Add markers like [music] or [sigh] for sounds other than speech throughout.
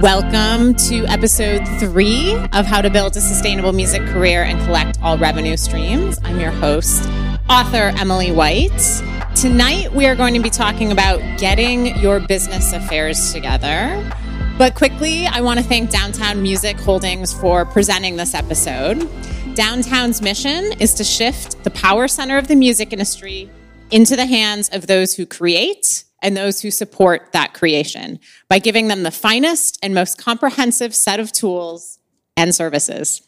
Welcome to episode three of How to Build a Sustainable Music Career and Collect All Revenue Streams. I'm your host, author Emily White. Tonight, we are going to be talking about getting your business affairs together. But quickly, I want to thank Downtown Music Holdings for presenting this episode. Downtown's mission is to shift the power center of the music industry into the hands of those who create and those who support that creation by giving them the finest and most comprehensive set of tools and services.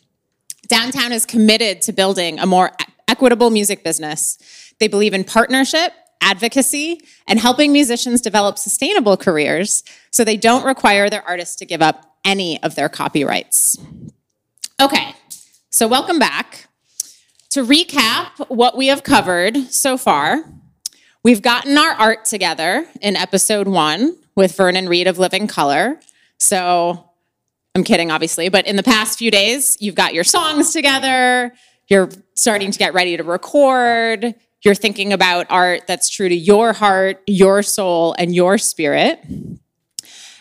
Downtown is committed to building a more equitable music business. They believe in partnership, advocacy, and helping musicians develop sustainable careers so they don't require their artists to give up any of their copyrights. Okay, so welcome back. To recap what we have covered so far, We've gotten our art together in episode one with Vernon Reid of Living Colour. So I'm kidding, obviously, but in the past few days, you've got your songs together, you're starting to get ready to record, you're thinking about art that's true to your heart, your soul, and your spirit.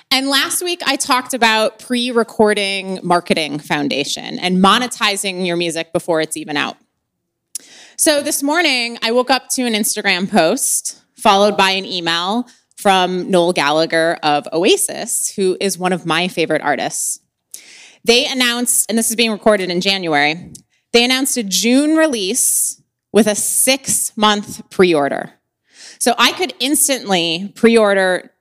And last week, I talked about pre recording marketing foundation and monetizing your music before it's even out. So this morning, I woke up to an Instagram post followed by an email from Noel Gallagher of Oasis, who is one of my favorite artists. They announced, and this is being recorded in January, they announced a June release with a six month pre order. So I could instantly pre order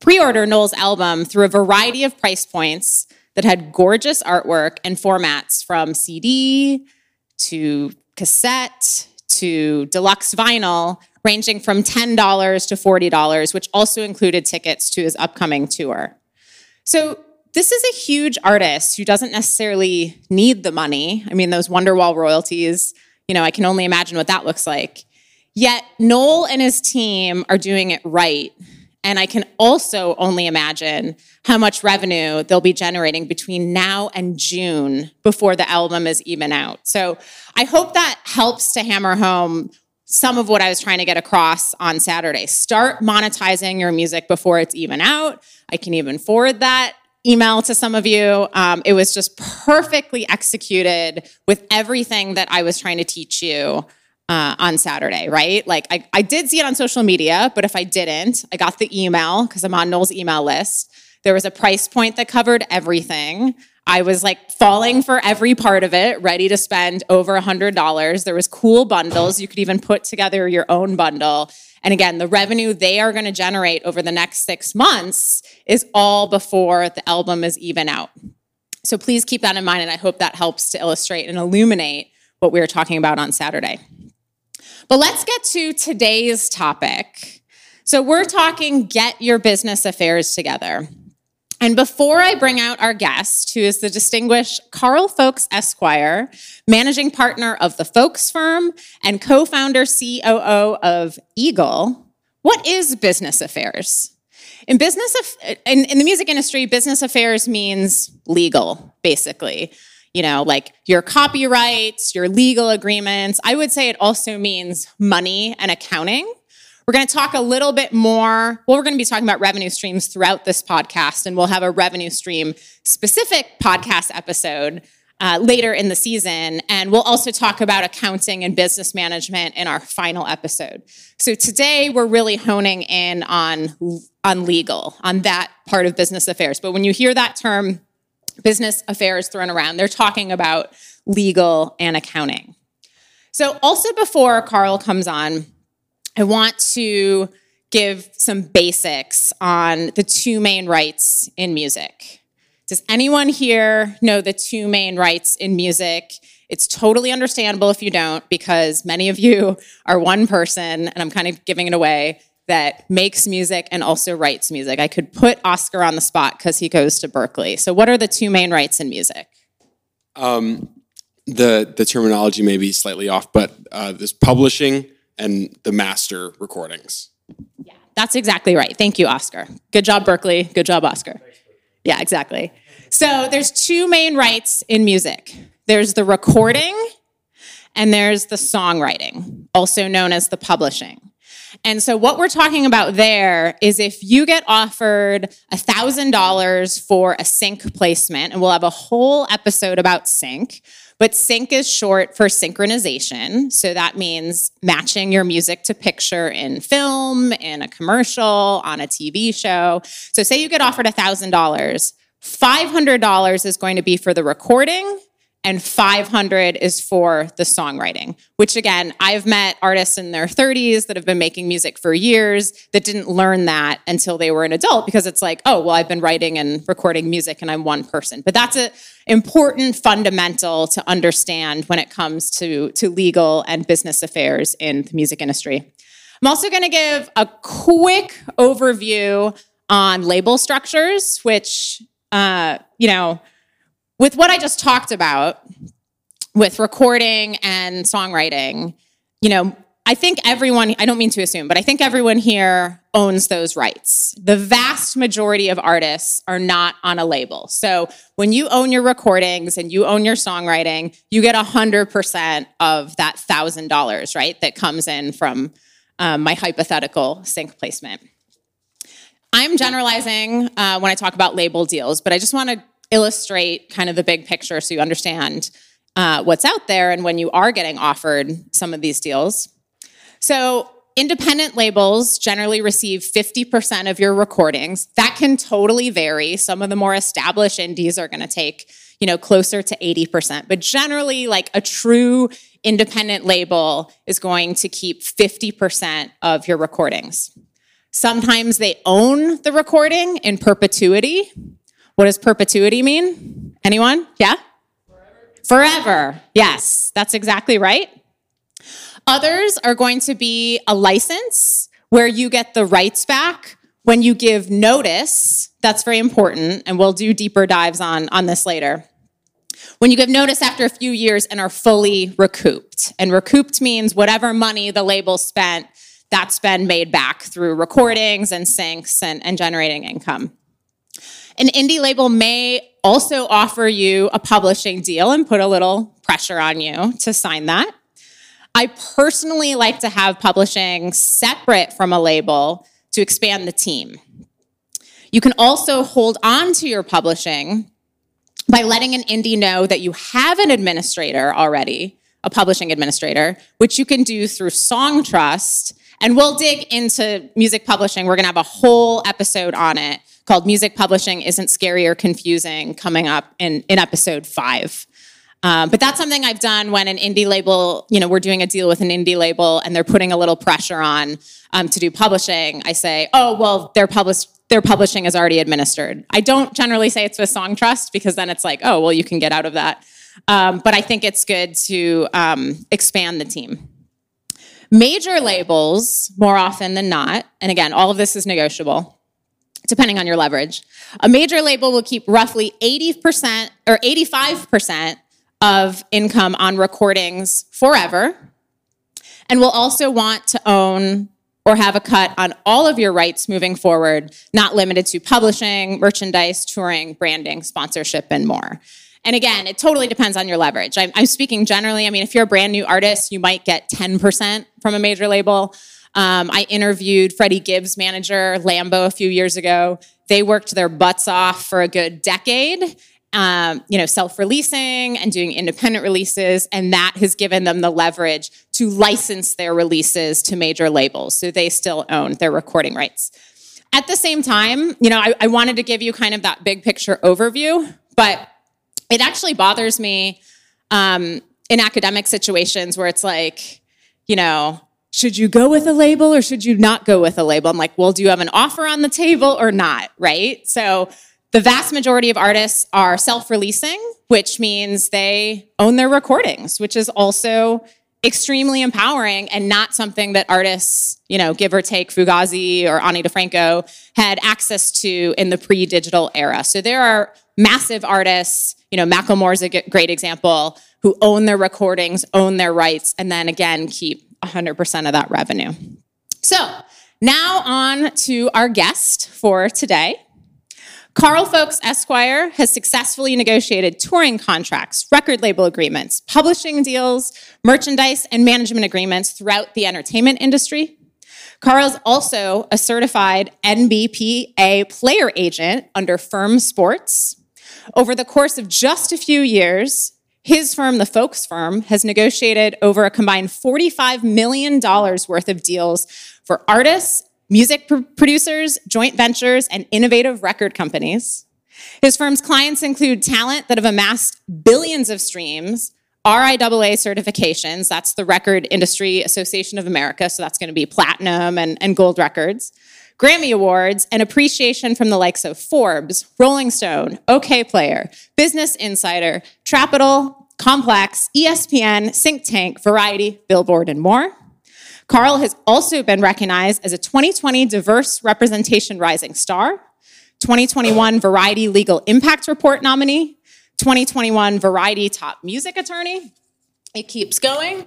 pre-order Noel's album through a variety of price points that had gorgeous artwork and formats from CD to cassette to deluxe vinyl, ranging from $10 to $40, which also included tickets to his upcoming tour. So, this is a huge artist who doesn't necessarily need the money. I mean, those Wonderwall royalties, you know, I can only imagine what that looks like. Yet, Noel and his team are doing it right and I can also only imagine how much revenue they'll be generating between now and June before the album is even out. So I hope that helps to hammer home some of what I was trying to get across on Saturday. Start monetizing your music before it's even out. I can even forward that email to some of you. Um, it was just perfectly executed with everything that I was trying to teach you uh, on Saturday, right? Like I, I did see it on social media, but if I didn't, I got the email because I'm on Noel's email list. There was a price point that covered everything. I was like falling for every part of it, ready to spend over a hundred dollars. There was cool bundles. You could even put together your own bundle. And again, the revenue they are going to generate over the next six months is all before the album is even out. So please keep that in mind. And I hope that helps to illustrate and illuminate what we were talking about on Saturday. But let's get to today's topic. So, we're talking get your business affairs together. And before I bring out our guest, who is the distinguished Karl Fowlkes Esquire, managing partner of the Fowlkes firm and co founder COO of EVGLE, what is business affairs? In business, in, in the music industry, business affairs means legal, basically you know, like your copyrights, your legal agreements. I would say it also means money and accounting. We're going to talk a little bit more. Well, we're going to be talking about revenue streams throughout this podcast, and we'll have a revenue stream specific podcast episode uh, later in the season. And we'll also talk about accounting and business management in our final episode. So today we're really honing in on, on legal, on that part of business affairs. But when you hear that term, business affairs thrown around. They're talking about legal and accounting. So, also before Karl comes on, I want to give some basics on the two main rights in music. Does anyone here know the two main rights in music? It's totally understandable if you don't, because many of you [laughs] are one person, and I'm kind of giving it away that makes music and also writes music. I could put Oscar on the spot because he goes to Berklee. So, what are the two main rights in music? Um, the the terminology may be slightly off, but uh, there's publishing and the master recordings. Yeah, that's exactly right. Thank you, Oscar. Good job, Berklee. Good job, Oscar. Yeah, exactly. So there's two main rights in music. There's the recording and there's the songwriting, also known as the publishing. And so, what we're talking about there is if you get offered $1,000 for a sync placement, and we'll have a whole episode about sync, but sync is short for synchronization. So, that means matching your music to picture in film, in a commercial, on a TV show. So, say you get offered $1,000. $500 is going to be for the recording and 500 is for the songwriting which again i've met artists in their 30s that have been making music for years that didn't learn that until they were an adult because it's like oh well i've been writing and recording music and i'm one person. But that's an important fundamental to understand when it comes to, to legal and business affairs in the music industry. I'm also going to give a quick overview on label structures which uh, you know with what I just talked about with recording and songwriting, you know, I think everyone, I don't mean to assume, but I think everyone here owns those rights. The vast majority of artists are not on a label. So when you own your recordings and you own your songwriting, you get 100% of that $1,000, right? That comes in from um, my hypothetical sync placement. I'm generalizing uh, when I talk about label deals, but I just want to illustrate kind of the big picture so you understand uh, what's out there and when you are getting offered some of these deals. So, independent labels generally receive 50% of your recordings. That can totally vary. Some of the more established indies are going to take, you know, closer to 80%. But generally, like a true independent label is going to keep 50% of your recordings. Sometimes they own the recording in perpetuity. What does perpetuity mean? Anyone? Yeah? Forever. Forever. Yes, that's exactly right. Others are going to be a license where you get the rights back when you give notice. That's very important, and we'll do deeper dives on, on this later. When you give notice after a few years and are fully recouped. And recouped means whatever money the label spent, that's been made back through recordings and syncs and, and generating income. An indie label may also offer you a publishing deal and put a little pressure on you to sign that. I personally like to have publishing separate from a label to expand the team. You can also hold on to your publishing by letting an indie know that you have an administrator already, a publishing administrator, which you can do through Songtrust. And we'll dig into music publishing. We're going to have a whole episode on it called Music Publishing Isn't Scary or Confusing coming up in, in episode five. Um, but that's something I've done when an indie label, you know, we're doing a deal with an indie label and they're putting a little pressure on um, to do publishing. I say, oh, well, their publish their publishing is already administered. I don't generally say it's with Songtrust because then it's like, oh, well, you can get out of that. Um, but I think it's good to um, expand the team. Major labels, more often than not, and again, all of this is negotiable depending on your leverage. A major label will keep roughly 80% or 85% of income on recordings forever and will also want to own or have a cut on all of your rights moving forward, not limited to publishing, merchandise, touring, branding, sponsorship, and more. And again, it totally depends on your leverage. I'm, I'm speaking generally. I mean, if you're a brand new artist, you might get 10% from a major label. Um, I interviewed Freddie Gibbs' manager, Lambo, a few years ago. They worked their butts off for a good decade, um, you know, self-releasing and doing independent releases, and that has given them the leverage to license their releases to major labels, so they still own their recording rights. At the same time, you know, I, I wanted to give you kind of that big picture overview, but it actually bothers me um, in academic situations where it's like, you know, should you go with a label or should you not go with a label? I'm like, well, do you have an offer on the table or not? Right? So the vast majority of artists are self releasing, which means they own their recordings, which is also extremely empowering and not something that artists, you know, give or take Fugazi or Ani DiFranco had access to in the pre digital era. So there are massive artists, you know, Macklemore's a great example, who own their recordings, own their rights, and then again keep 100% of that revenue. So now on to our guest for today. Karl Fowlkes Esquire has successfully negotiated touring contracts, record label agreements, publishing deals, merchandise, and management agreements throughout the entertainment industry. Karl's also a certified NBPA player agent under Firm Sports. Over the course of just a few years, his firm, the Fowlkes Firm, has negotiated over a combined $45 million worth of deals for artists, music pr- producers, joint ventures, and innovative record companies. His firm's clients include talent that have amassed billions of streams, RIAA certifications, that's the Record Industry Association of America, so that's going to be platinum and, and gold records, Grammy Awards, and appreciation from the likes of Forbes, Rolling Stone, Okayplayer, Business Insider, Trapital, Complex, ESPN, Think Tank, Variety, Billboard, and more. Karl has also been recognized as a 2020 Diverse Representation Rising Star, 2021 Variety Legal Impact Report nominee, 2021 Variety Top Music Attorney. It keeps going.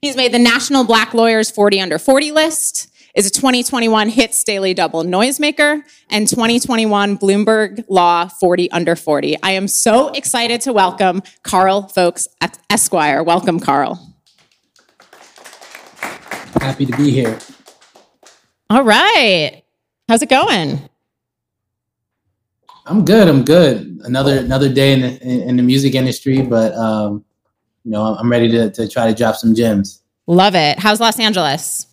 He's made the National Black Lawyers 40 Under 40 list, is a 2021 Hits Daily Double Noisemaker, and 2021 Bloomberg Law 40 Under 40. I am so excited to welcome Karl Fowlkes Esquire. Welcome, Karl. Happy to be here. All right. How's it going? I'm good. I'm good. Another another day in the, in the music industry, but um, you know, I'm ready to to try to drop some gems. Love it. How's Los Angeles?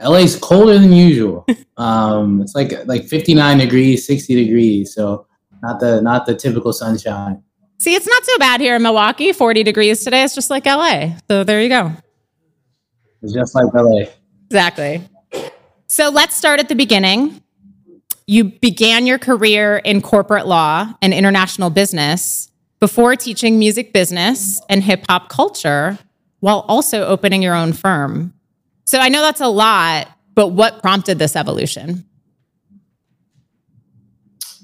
LA's colder than usual. [laughs] um, it's like like 59 degrees, 60 degrees, so not the not the typical sunshine. See, it's not so bad here in Milwaukee. 40 degrees today. It's just like LA. So there you go. It's just like LA. Exactly. So let's start at the beginning. You began your career in corporate law and international business before teaching music business and hip hop culture while also opening your own firm. So I know that's a lot, but what prompted this evolution?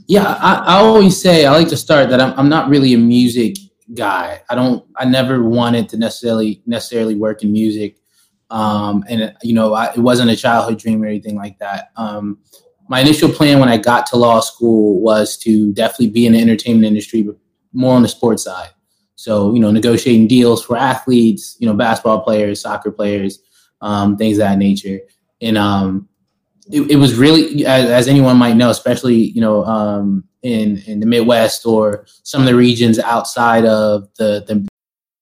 Yeah, I, I always say I like to start that I'm, I'm not really a music guy. I don't. I never wanted to necessarily necessarily work in music, um, and you know, I, it wasn't a childhood dream or anything like that. Um, my initial plan when I got to law school was to definitely be in the entertainment industry, but more on the sports side. So, you know, negotiating deals for athletes, you know, basketball players, soccer players, um, things of that nature. And um, it, it, was really, as, as, anyone might know, especially, you know, um, in, in the Midwest or some of the regions outside of the, the,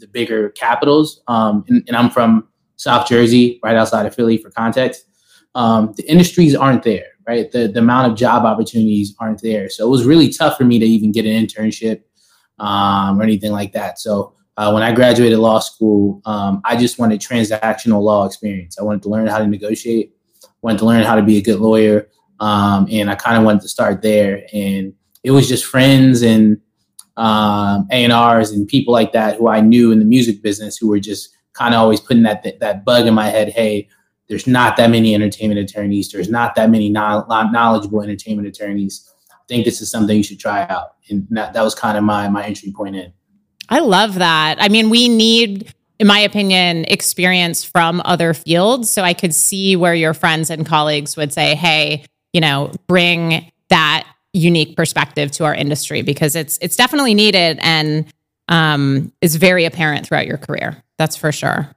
the bigger capitals. Um, and, and, I'm from South Jersey, right outside of Philly for context. Um, the industries aren't there, right? The, the amount of job opportunities aren't there. So it was really tough for me to even get an internship um, or anything like that. So uh, when I graduated law school, um, I just wanted transactional law experience. I wanted to learn how to negotiate, wanted to learn how to be a good lawyer. Um, and I kind of wanted to start there. And it was just friends and um, A&Rs and people like that who I knew in the music business who were just kind of always putting that, that bug in my head. Hey, there's not that many entertainment attorneys. There's not that many knowledgeable entertainment attorneys. I think this is something you should try out. And that, that was kind of my, my entry point in. I love that. I mean, we need, in my opinion, experience from other fields. So I could see where your friends and colleagues would say, hey, you know, bring that unique perspective to our industry because it's it's definitely needed and um, is very apparent throughout your career. That's for sure.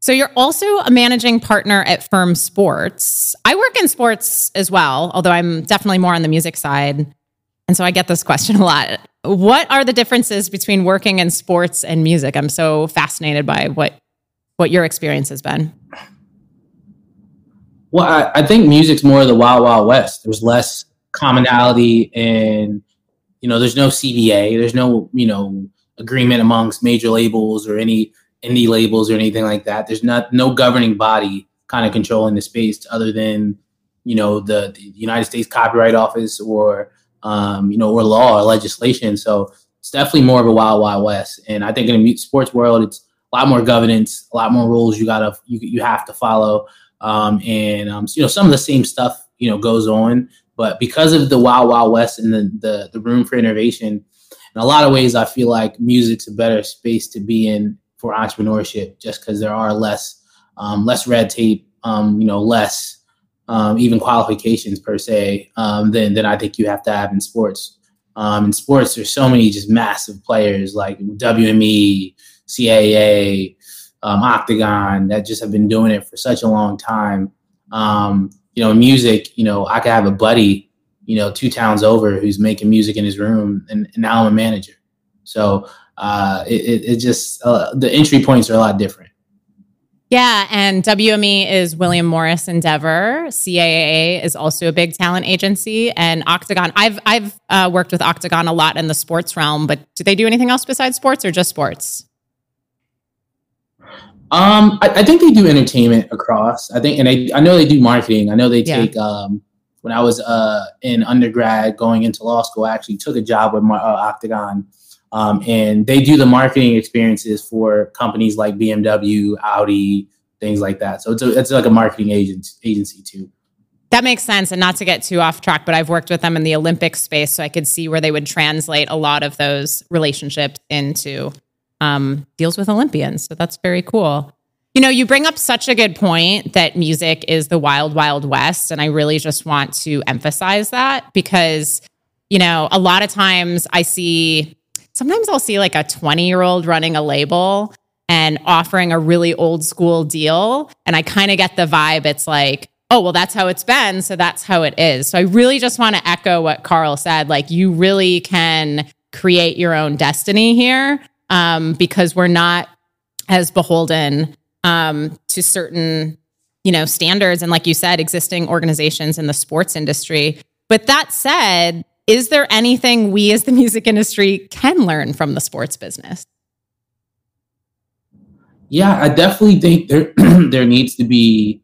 So you're also a managing partner at Firm Sports. I work in sports as well, although I'm definitely more on the music side. And so I get this question a lot. What are the differences between working in sports and music? I'm so fascinated by what what your experience has been. Well, I, I think music's more of the wild, wild west. There's less commonality and, you know, there's no CBA. There's no, you know, agreement amongst major labels or any indie labels or anything like that. There's not no governing body kind of controlling the space other than, you know, the, the United States Copyright Office or, um, you know, or law or legislation. So it's definitely more of a wild, wild west. And I think in the sports world, it's a lot more governance, a lot more rules you gotta you you have to follow, um, and um, you know some of the same stuff you know goes on, but because of the wild wild west and the the, the room for innovation, in a lot of ways, I feel like music's a better space to be in for entrepreneurship, just because there are less um, less red tape, um, you know, less um, even qualifications per se um, than than I think you have to have in sports. In sports, there's so many just massive players like WME, CAA, um, Octagon that just have been doing it for such a long time. Um, you know, music, you know, I could have a buddy, you know, two towns over who's making music in his room, and, and now I'm a manager. So uh, it, it, just uh, the entry points are a lot different. Yeah, and WME is William Morris Endeavor. CAA is also a big talent agency, and Octagon. I've I've uh, worked with Octagon a lot in the sports realm, but do they do anything else besides sports or just sports? Um, I, I think they do entertainment across. I think, and I, I know they do marketing. I know they Yeah. take. Um, when I was uh, in undergrad, going into law school, I actually took a job with Mar- uh, Octagon, um, and they do the marketing experiences for companies like BMW, Audi, things like that. So it's a, it's like a marketing agent agency too. That makes sense. And not to get too off track, but I've worked with them in the Olympic space, so I could see where they would translate a lot of those relationships into um, deals with Olympians. So that's very cool. You know, you bring up such a good point that music is the wild, wild west. And I really just want to emphasize that because, you know, a lot of times I see, sometimes I'll see like a 20 year old running a label and offering a really old school deal. And I kind of get the vibe it's like, oh, well, that's how it's been. So that's how it is. So I really just want to echo what Karl said. Like, you really can create your own destiny here um, because we're not as beholden um, to certain you know standards and like you said existing organizations in the sports industry but that said is there anything we as the [laughs] music industry can learn from the sports business Yeah, I definitely think there [clears throat] there needs to be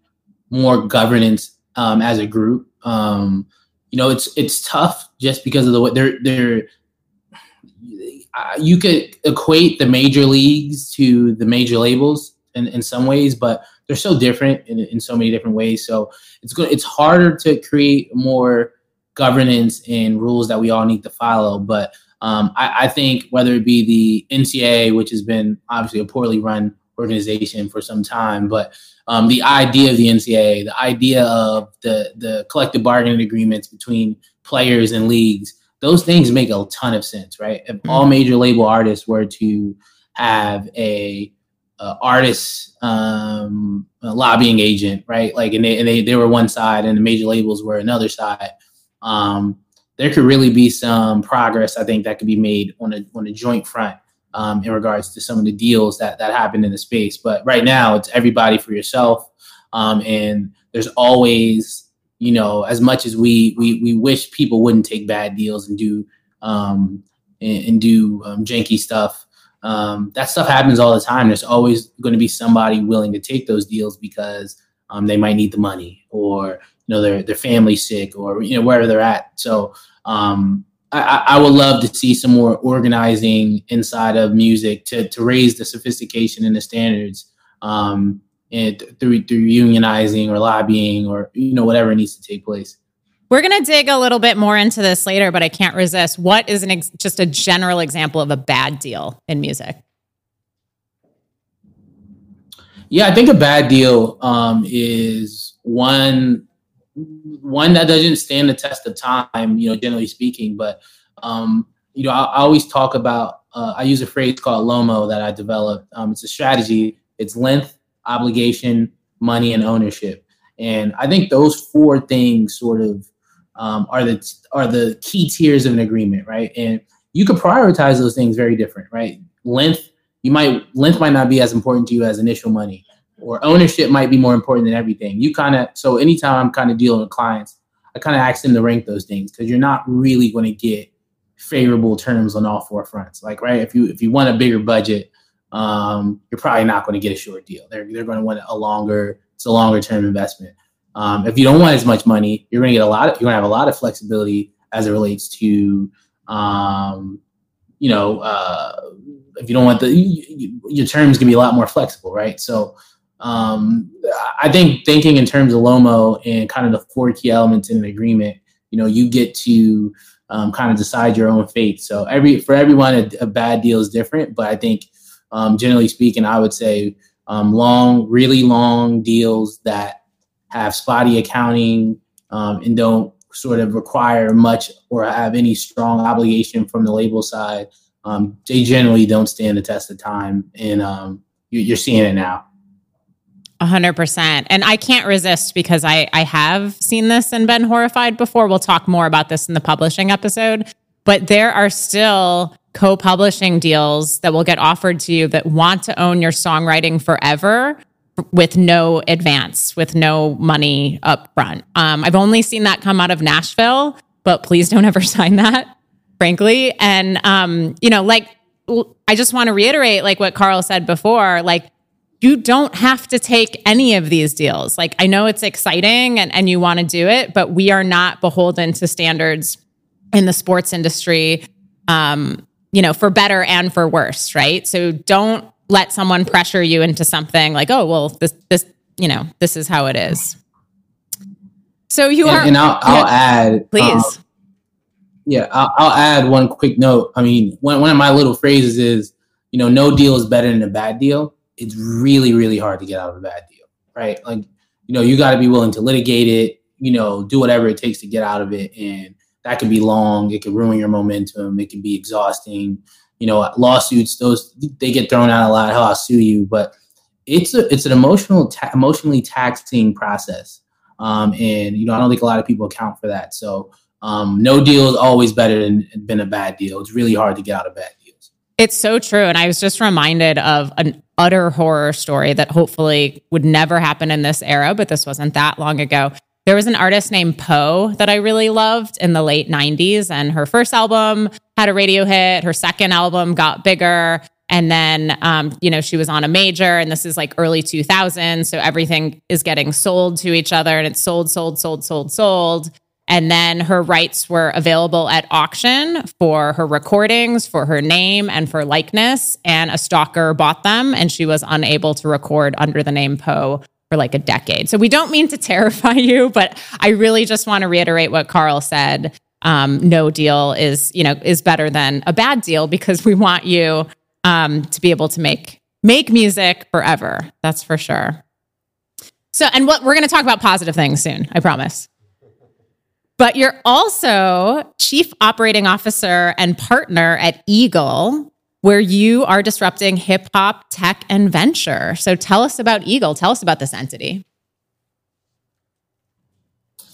more governance um, as a group. Um, you know, it's it's tough just because of the way they're they're. Uh, you could equate the major leagues to the major labels in, in some ways, but they're so different in, in so many different ways. So it's good. It's harder to create more governance and rules that we all need to follow. But um, I, I think whether it be the NCAA, which has been obviously a poorly run organization for some time, but um, the idea of the NCAA, the idea of the the collective bargaining agreements between players and leagues, those things make a ton of sense, right? If all major label artists were to have a, a artist um, a lobbying agent, right? Like, and they and they, they were one side, and the major labels were another side. Um, there could really be some progress, I think, that could be made on a on a joint front um, in regards to some of the deals that that happen in the space. But right now, it's everybody for yourself, um, and there's always, you know, as much as we we we wish people wouldn't take bad deals and do um, and, and do um, janky stuff. Um, that stuff happens all the time. There's always going to be somebody willing to take those deals because um, they might need the money, or you know, their their family's sick, or you know, wherever they're at. So um, I, I would love to see some more organizing inside of music to, to raise the sophistication and the standards um, and through through unionizing or lobbying or you know whatever needs to take place. we're going to dig a little bit more into this later but i can't resist what is an ex- just a general example of a bad deal in music Yeah, I think a bad deal um, is one one that doesn't stand the test of time. You know, generally speaking, but um, you know, I, I always talk about. Uh, I use a phrase called LOMO that I developed. Um, it's a strategy. It's length, obligation, money, and ownership. And I think those four things sort of um, are the are the key tiers of an agreement, right? And you could prioritize those things very different, right? Length you might length might not be as important to you as initial money or ownership might be more important than everything you kind of so anytime i'm kind of dealing with clients i kind of ask them to rank those things because you're not really going to get favorable terms on all four fronts like right if you if you want a bigger budget um, you're probably not going to get a short deal they're, they're going to want a longer it's a longer term investment um, if you don't want as much money you're going to get a lot of you're going to have a lot of flexibility as it relates to um, you know uh, if you don't want the you, your terms can be a lot more flexible, right? So um, I think thinking in terms of Lomo and kind of the four key elements in an agreement, you know, you get to um, kind of decide your own fate. So every for everyone, a, a bad deal is different, but I think um, generally speaking, I would say um, long, really long deals that have spotty accounting um, and don't sort of require much or have any strong obligation from the label side. Um, they generally don't stand the test of time, and um, you, you're seeing it now. A hundred percent. And I can't resist because I, I have seen this and been horrified before. We'll talk more about this in the publishing episode, but there are still co-publishing deals that will get offered to you that want to own your songwriting forever with no advance, with no money up front. Um, I've only seen that come out of Nashville, but please don't [laughs] ever sign that, frankly. And um, you know, like I just want to reiterate like what Karl said before, like you don't have to take any of these deals. Like I know it's exciting and, and you want to do it, but we are not beholden to standards in the sports industry, um, you know, for better and for worse, right? So don't let someone pressure you into something like, oh, well, this, this, you know, this is how it is. So you and, are, and I'll, I'll add, please. Um, yeah, I'll, I'll, add one quick note. I mean, one, one of my little phrases is, you know, no deal is better than a bad deal it's really, really hard to get out of a bad deal, right? Like, you know, you got to be willing to litigate it, you know, do whatever it takes to get out of it. And that can be long. It could ruin your momentum. It could be exhausting. You know, lawsuits, those, they get thrown out a lot. Hell, I'll sue you. But it's a, it's an emotional, ta- emotionally taxing process. Um, and, you know, I don't think a lot of people account for that. So, um, no deal is always better than, than a bad deal. It's really hard to get out of bad deals. It's so true. And I was just reminded of an utter horror story that hopefully would never happen in this era, but this wasn't that long ago. There was an artist named Poe that I really loved in the late 90s, and her first album had a radio hit. Her second album got bigger. And then, um, you know, she was on a major, and this is like early 2000s. So everything is getting sold to each other, and it's sold, sold, sold, sold, sold. And then her rights were available at auction for her recordings, for her name, and for likeness. And a stalker bought them, and she was unable to record under the name Poe for like a decade. So we don't mean to [laughs] terrify you, but I really just want to reiterate what Karl said. Um, no deal is, you know, is better than a bad deal because we want you um, to be able to make make music forever. That's for sure. So, and what we're going to talk about positive things soon. I promise. But you're also chief operating officer and partner at EVGLE, where you are disrupting hip hop, tech, and venture. So tell us about EVGLE. Tell us about this entity.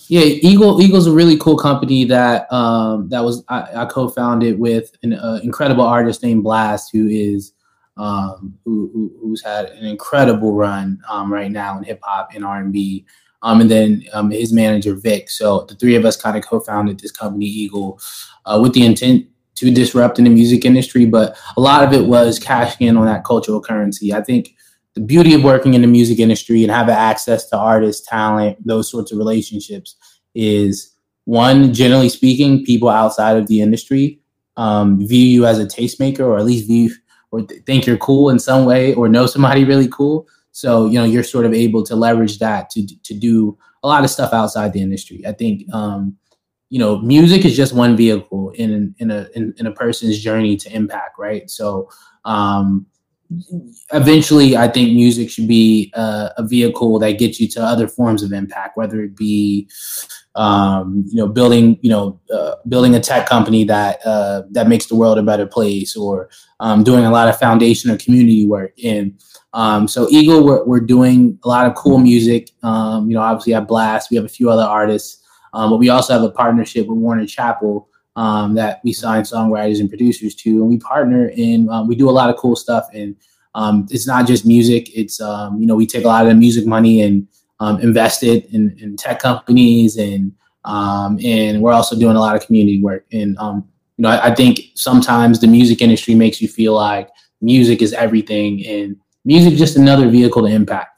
Yeah, EVGLE EVGLE's a really cool company that um, that was I, I co-founded with an uh, incredible artist named Blxst, who is um, who, who, who's had an incredible run um, right now in hip hop and R and B um, and then um, his manager Vic. So the three of us kind of co-founded this company EVGLE uh, with the intent to disrupt in the music industry, but a lot of it was cashing in on that cultural currency. I think the beauty of working in the music industry and having access to artists, talent, those sorts of relationships is one, generally speaking, people outside of the industry um, view you as a tastemaker or at least view or th- think you're cool in some way or know somebody really cool. So, you know, you're sort of able to leverage that to to do a lot of stuff outside the industry. I think um, you know, music is just one vehicle in in a in, in a person's journey to impact, right? So, um, eventually, I think music should be a, a vehicle that gets you to other forms of impact, whether it be um, you know, building, you know, uh, building a tech company that uh, that makes the world a better place, or um, doing a lot of foundation or community work. And um, so EVGLE, we're, we're doing a lot of cool music. Um, you know, obviously at Blxst, we have a few other artists, um, but we also have a partnership with Warner Chappell um, that we sign songwriters and producers to, and we partner and um, we do a lot of cool stuff. And um, it's not just music; it's you know we take a lot of the music money and invest it in, in, tech companies, and and we're also doing a lot of community work. And you know, I, I think sometimes the music industry makes you feel like music is everything and music is just another vehicle to impact.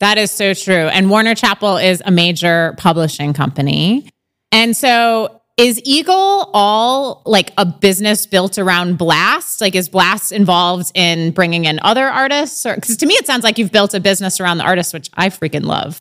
That is so true. And Warner Chappell is a major publishing company. And so is EVGLE all like a business built around Blxst? Like, is Blxst involved in bringing in other artists? Or because to me, it sounds like you've built a business around the artists, which I freaking love.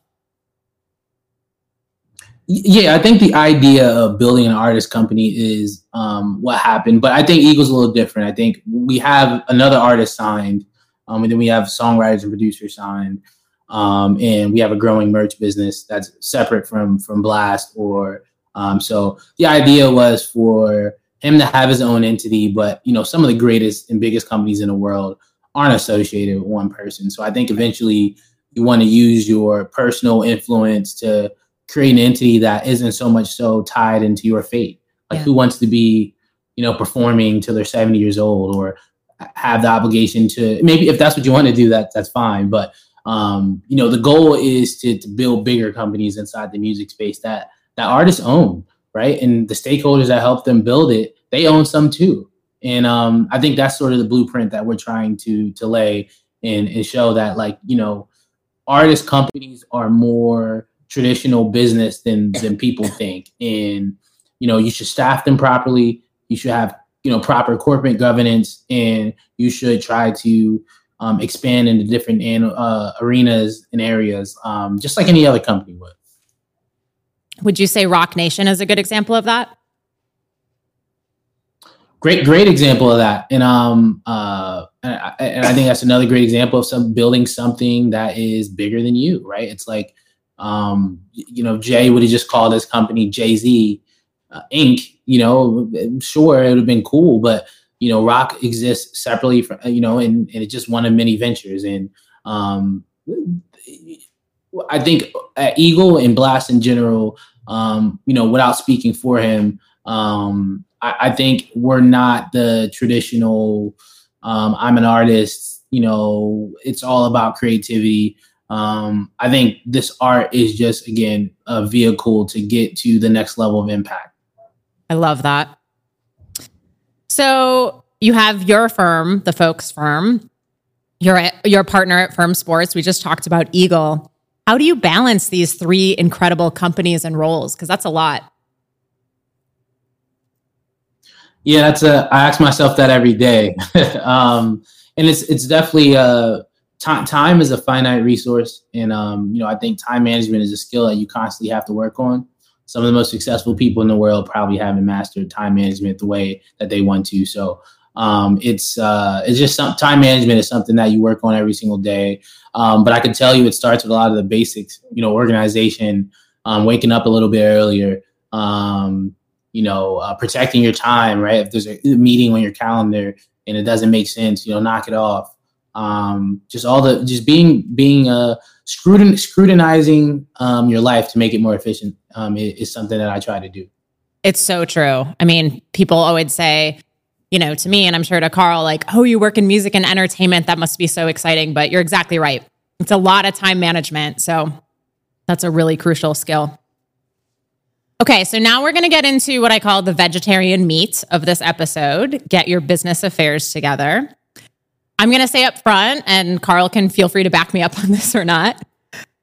Yeah, I think the idea of building an artist company is um, what happened, but I think EVGLE's a little different. I think we have another artist signed, um, and then we have songwriters and producers signed, um, and we have a growing merch business that's separate from from Blxst. Or um, so the idea was for him to have his own entity, but you know some of the greatest and biggest companies in the world aren't associated with one person. So I think eventually you want to use your personal influence to create an entity that isn't so much so tied into your fate. Like yeah. who wants to be, you know, performing till they're 70 years old or have the obligation to maybe if that's what you want to do, that that's fine. But um, you know, the goal is to, to build bigger companies inside the music space that that artists own, right? And the stakeholders that help them build it, they own some too. And um, I think that's sort of the blueprint that we're trying to to lay and, and show that like, you know, artist companies are more traditional business than than people [laughs] think. And you know, you should staff them properly. You should have you know proper corporate governance, and you should try to um, expand into different uh, arenas and areas, um, just like any other company would. Would you say Roc Nation is a good example of that? Great, great example of that, and um, uh, and I, and I think that's another great example of some building something that is bigger than you, right? It's like um, you know, Jay would have just called his company Jay Z uh, Inc. You know, sure, it would have been cool, but you know, Roc exists separately from you know, and, and it's just one of many ventures. And um, I think at EVGLE and Blxst in general, um, you know, without speaking for him, um, I, I think we're not the traditional. Um, I'm an artist. You know, it's all about creativity. Um, I think this art is just again a vehicle to get to the next level of impact. I love that. So you have your firm, the Fowlkes Firm. Your your partner at Firm Sports. We just talked about EVGLE. How do you balance these three incredible companies and roles? Because that's a lot. Yeah, that's a. I ask myself that every day, [laughs] um, and it's it's definitely a time time is a finite resource, and um, you know I think time management is a skill that you constantly have to work on. Some of the most successful people in the world probably haven't mastered time management the way that they want to. So um, it's uh, it's just some time management is something that you work on every single day. Um, but I can tell you, it starts with a lot of the basics. You know, organization, um, waking up a little bit earlier. Um, you know, uh, protecting your time. Right, if there's a meeting on your calendar and it doesn't make sense, you know, knock it off um, just all the just being being uh, scrutin- scrutinizing um, your life to make it more efficient um, is, is something that I try to do. It's so true. I mean, people always say, you know, to me, and I'm sure to Karl, like, oh, you work in music and entertainment. That must be so exciting. But you're exactly right. It's a lot of time management. So that's a really crucial skill. Okay, so now we're going to get into what I call the vegetarian meat of this episode get your business affairs together. I'm going to say up front, and Karl can feel free to back me up [laughs] on this or not.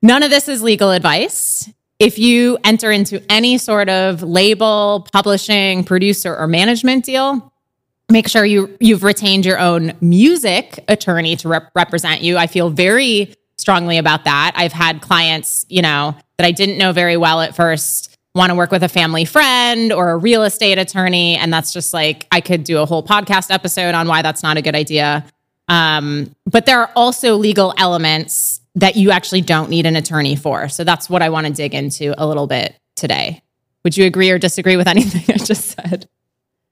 None of this is legal advice. If you enter into any sort of label, publishing, producer, or management deal, make sure you you've retained your own music attorney to rep- represent you. I feel very strongly about that. I've had clients, you know, that I didn't know very well at first want to work with a family friend or a real estate attorney and that's just like I could do a whole podcast episode on why that's not a good idea. Um, but there are also legal elements that you actually don't need an attorney for. So that's what I want to dig into a little bit today. Would you agree or disagree with [laughs] anything I just said?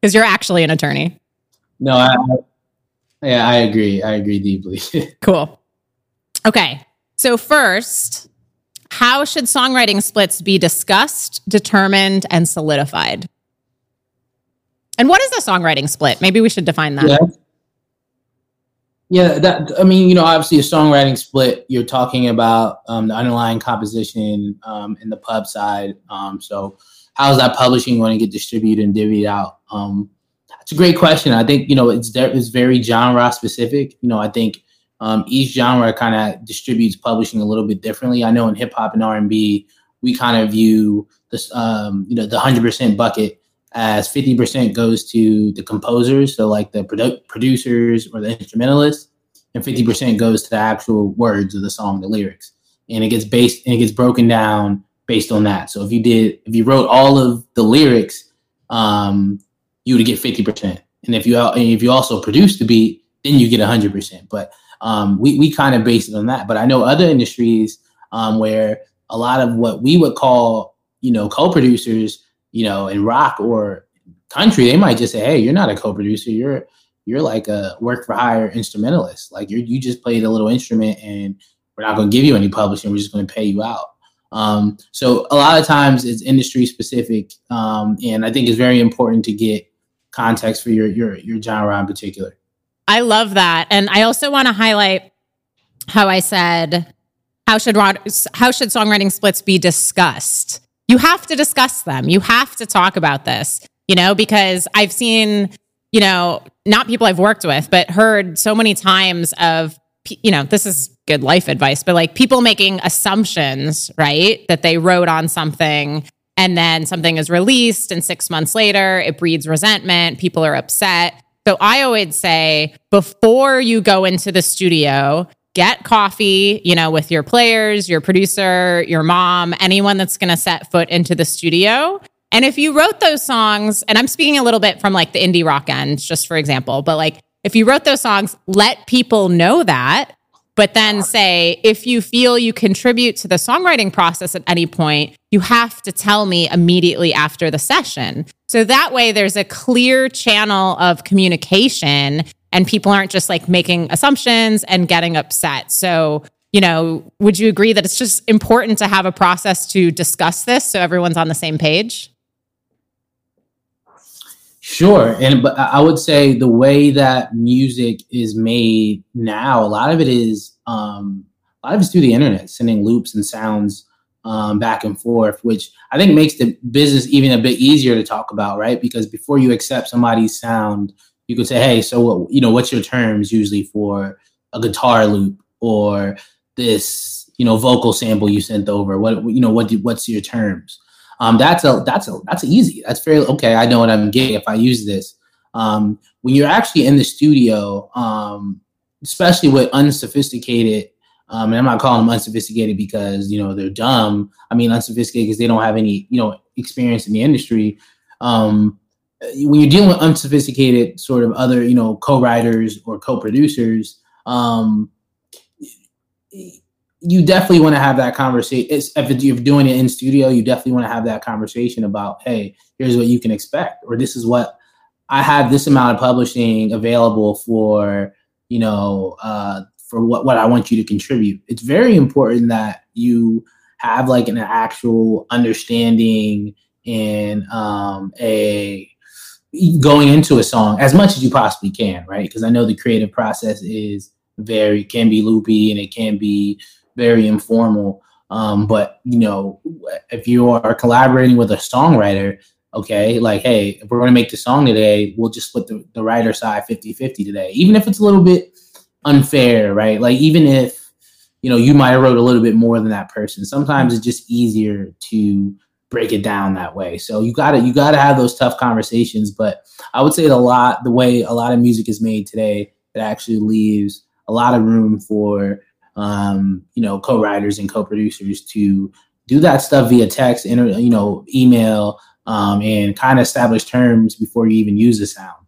Because you're actually an attorney. No, I, yeah, I agree. I agree deeply. [laughs] cool. Okay. So, first, how should songwriting splits be discussed, determined, and solidified? And what is a songwriting split? Maybe we should define that. Yeah. Yeah, that I mean, you know, obviously a songwriting split. You're talking about um, the underlying composition um, in the pub side. Um, so, how's that publishing going to get distributed and divvied out? Um, it's a great question. I think you know it's it's very genre specific. You know, I think um, each genre kind of distributes publishing a little bit differently. I know in hip hop and R and B, we kind of view this, um, you know, the hundred percent bucket as 50% goes to the composers, so like the produ- producers or the instrumentalists, and 50% goes to the actual words of the song, the lyrics. And it gets based and it gets broken down based on that. So if you did if you wrote all of the lyrics, um, you would get 50%. And if you and if you also produce the beat, then you get 100%. But um, we we kind of base it on that. But I know other industries um, where a lot of what we would call you know co-producers you know, in rock or country, they might just say, "Hey, you're not a co-producer. You're you're like a work for hire instrumentalist. Like you you just played a little instrument, and we're not going to give you any publishing. We're just going to pay you out." Um, so a lot of times it's industry specific, um, and I think it's very important to get context for your your your genre in particular. I love that, and I also want to highlight how I said how should how should songwriting splits be discussed you have to discuss them. You have to talk about this, you know, because I've seen, you know, not people I've worked with, but heard so many times of, you know, this is good life advice, but like people making assumptions, right? That they wrote on something and then something is released and six months later it breeds resentment. People are upset. So I always say before you go into the studio, get coffee, you know, with your players, your producer, your mom, anyone that's going to set foot into the studio. And if you wrote those songs, and I'm speaking a little bit from like the indie rock end, just for example, but like if you wrote those songs, let people know that. But then say, if you feel you contribute to the songwriting process at any point, you have to tell me immediately after the session. So that way there's a clear channel of communication and people aren't just like making assumptions and getting upset. So, you know, would you agree that it's just important to have a process to discuss this so everyone's on the same page? Sure. And but I would say the way that music is made now, a lot of it is um a lot of it's through the internet, sending loops and sounds um, back and forth, which I think makes the business even a bit easier to talk about, right? Because before you accept somebody's sound, you could say, hey, so what, you know, what's your terms usually for a guitar loop or this, you know, vocal sample you sent over? What, you know, what, what's your terms? Um, that's a, that's a, that's easy. That's fairly, okay. I know what I'm getting if I use this. Um, when you're actually in the studio, um, especially with unsophisticated, um, and I'm not calling them unsophisticated because, you know, they're dumb. I mean, unsophisticated because they don't have any, you know, experience in the industry. Um, when you're dealing with unsophisticated sort of other you know co-writers or co-producers um you definitely want to have that conversation if you're doing it in studio you definitely want to have that conversation about hey here's what you can expect or this is what i have this amount of publishing available for you know uh for what what i want you to contribute. It's very important that you have like an actual understanding and um a going into a song as much as you possibly can, right? Because I know the creative process is very can be loopy and it can be very informal. Um, but you know, if you are collaborating with a songwriter, okay, like, hey, if we're gonna make the song today, we'll just split the, the writer side 50-50 today. Even if it's a little bit unfair, right? Like even if you know you might have wrote a little bit more than that person, sometimes it's just easier to break it down that way. So you gotta you gotta have those tough conversations. But I would say a lot the way a lot of music is made today, it actually leaves a lot of room for um, you know co-writers and co-producers to do that stuff via text, inter, you know, email, um, and kind of establish terms before you even use the sound.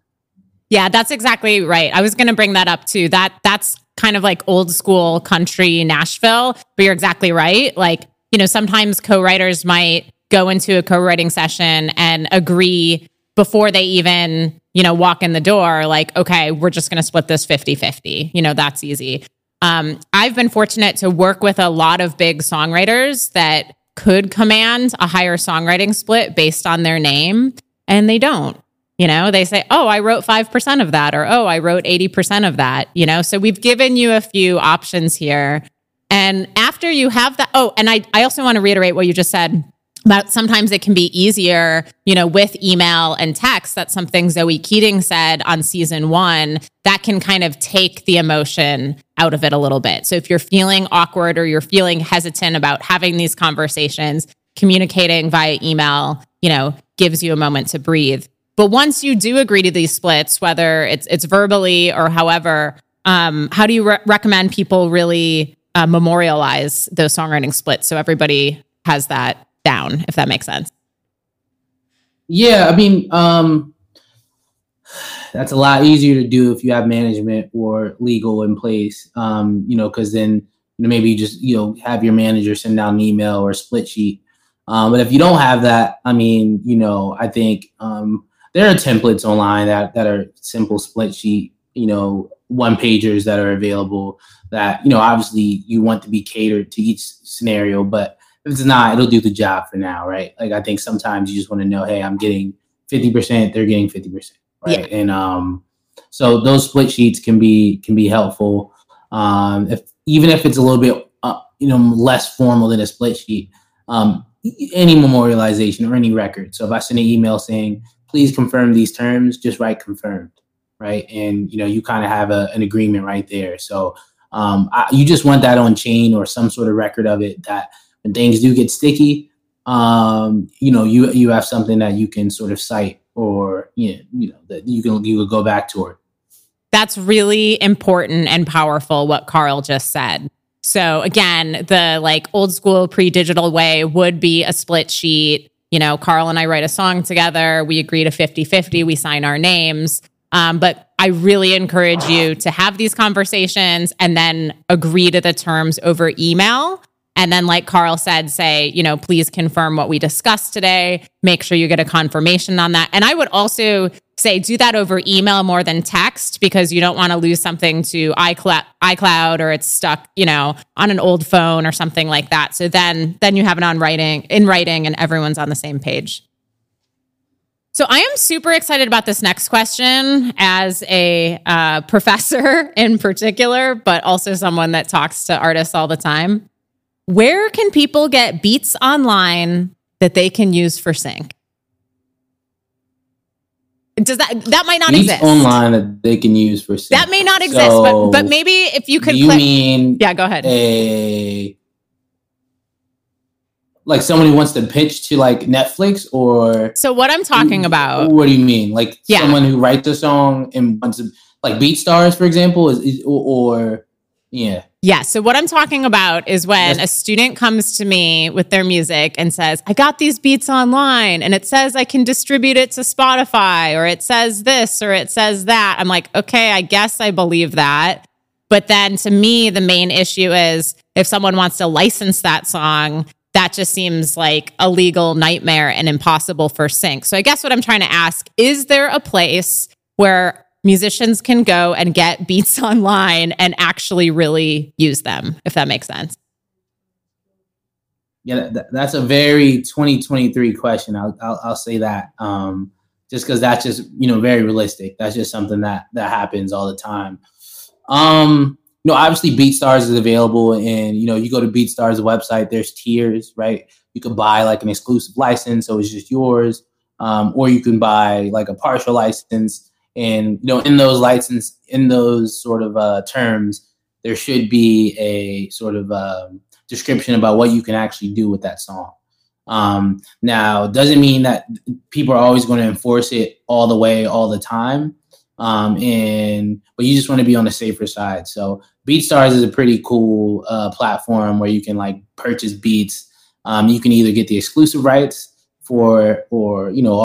Yeah, that's exactly right. I was going to bring that up too. That that's kind of like old school country Nashville, but you're exactly right. Like, you know, sometimes co-writers might go into a co-writing session and agree before they even you know walk in the door like okay we're just going to split this 50-50 you know that's easy. Um, i've been fortunate to work with a lot of big songwriters that could command a higher songwriting split based on their name and they don't. You know they say oh i wrote 5% of that or oh i wrote 80% of that you know? So we've given you a few options here. And after you have that oh and i, I also want to reiterate what you just said but sometimes it can be easier, you know, with email and text. That's something Zoe Keating said on season one that can kind of take the emotion out of it a little bit. So if you're feeling awkward or you're feeling hesitant about having these conversations, communicating via email, you know, gives you a moment to breathe. But once you do agree to these splits, whether it's it's verbally or however, um, how do you re- recommend people really uh, memorialize those songwriting splits so everybody has that down, if that makes sense? Yeah, I mean, um, that's a lot easier to do if you have management or legal in place. Um, you know, because then you know maybe you just you know have your manager send out an email or a split sheet. Um, but if you don't have that, I mean, you know, I think um, there are templates online that that are simple split sheet, you know, one pagers that are available. That you know, obviously, you want to be catered to each scenario, but if it's not, it'll do the job for now, right? Like I think sometimes you just want to know, hey, I'm getting 50%, they're getting 50%. Right. Yeah. And um so those split sheets can be can be helpful. Um if even if it's a little bit uh, you know less formal than a split sheet. Um any memorialization or any record. So if I send an email saying, please confirm these terms, just write confirmed, right? And you know, you kind of have a, an agreement right there. So um, I, you just want that on chain or some sort of record of it that when things do get sticky, um, you know, you you have something that you can sort of cite or you know, you know that you can you would go back toward. That's really important and powerful what Karl just said. So again, the like old school pre-digital way would be a split sheet. You know, Karl and I write a song together. We agree to 50-50. We sign our names. Um, but I really encourage you to have these conversations and then agree to the terms over email and then, like Karl said, say, you know, please confirm what we discussed today. Make sure you get a confirmation on that. And I would also say do that over email more than text because you don't want to lose something to iCloud, or it's stuck, you know, on an old phone or something like that. So then, then you have it on writing in writing and everyone's on the same page. So I am super excited about this next question as a uh, [laughs] professor in particular, but also someone that talks to artists all the time. Where can people get beats online that they can use for sync? Does that that might not beats exist online that they can use for sync? That may not exist, so but but maybe if you could. You mean? Yeah, go ahead. A like someone who wants to pitch to like Netflix or so what I'm talking about. What do you mean? Like yeah. someone who writes a song and wants to like BeatStars, for example, is, is or, or yeah. Yeah. So what I'm talking about is when a student comes to me with their music and says, I got these beats online and it says I can distribute it to Spotify or it says this or it says that. I'm like, okay, I guess I believe that. But then to me, the main issue is if someone wants to license that song, that just seems like a legal nightmare and impossible for sync. So I guess what I'm trying to ask is there a place where musicians can go and get beats [laughs] online and actually really use them, if that makes sense. Yeah, that's a very 2023 question. I'll, I'll, I'll say that. Um, just because that's just you know very realistic. That's just something that that happens all the time. Um, you know, obviously BeatStars is available, and you know, you go to BeatStars website. There's tiers, right? You can buy like an exclusive license, so it's just yours, um, or you can buy like a partial license and you know, in those license, in those sort of uh, terms, there should be a sort of um, description about what you can actually do with that song. Um, now, doesn't mean that people are always going to enforce it all the way, all the time. Um, and but you just want to be on the safer side. So BeatStars is a pretty cool uh, platform where you can like purchase beats. Um, you can either get the exclusive rights for, or you know,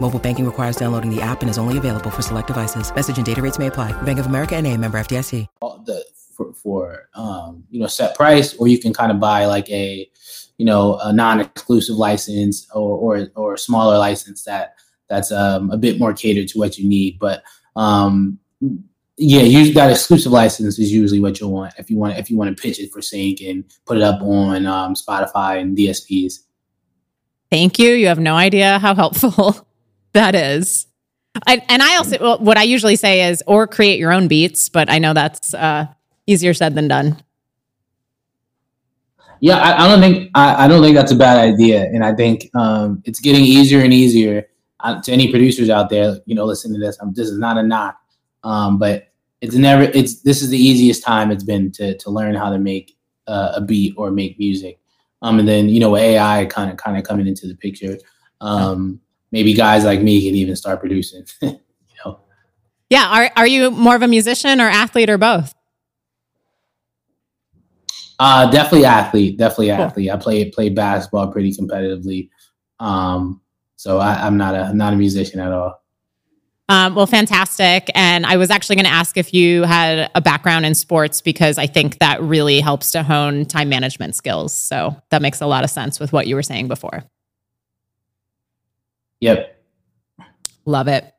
Mobile banking requires downloading the app and is only available for select devices. Message and data rates may apply. Bank of America and a member FDIC. The, for, for um, you know, set price, or you can kind of buy like a, you know, a non-exclusive license or, or, or a smaller license that that's um, a bit more catered to what you need. But um, yeah, use that exclusive license is usually what you'll want if you want if you want to pitch it for sync and put it up on um, Spotify and DSPs. Thank you. You have no idea how helpful [laughs] that is. I, and I also, well, what I usually say is, or create your own beats, but I know that's uh, easier said than done. Yeah, I, I don't think I, I, don't think that's a bad idea, and I think um, it's getting easier and easier uh, to any producers out there. You know, listen to this. I'm, this is not a knock, um, but it's never. It's this is the easiest time it's been to to learn how to make uh, a beat or make music. Um, and then you know AI kind of kind of coming into the picture. Um, maybe guys like me can even start producing. [laughs] you know. Yeah. Are are you more of a musician or athlete or both? Uh, definitely athlete. Definitely athlete. I play play basketball pretty competitively. Um, so I, am not a not a musician at all. Um, well, fantastic. And I was actually going to ask if you had a background in sports because I think that really helps to hone time management skills. So that makes a lot of sense with what you were saying before. Yep. Love it.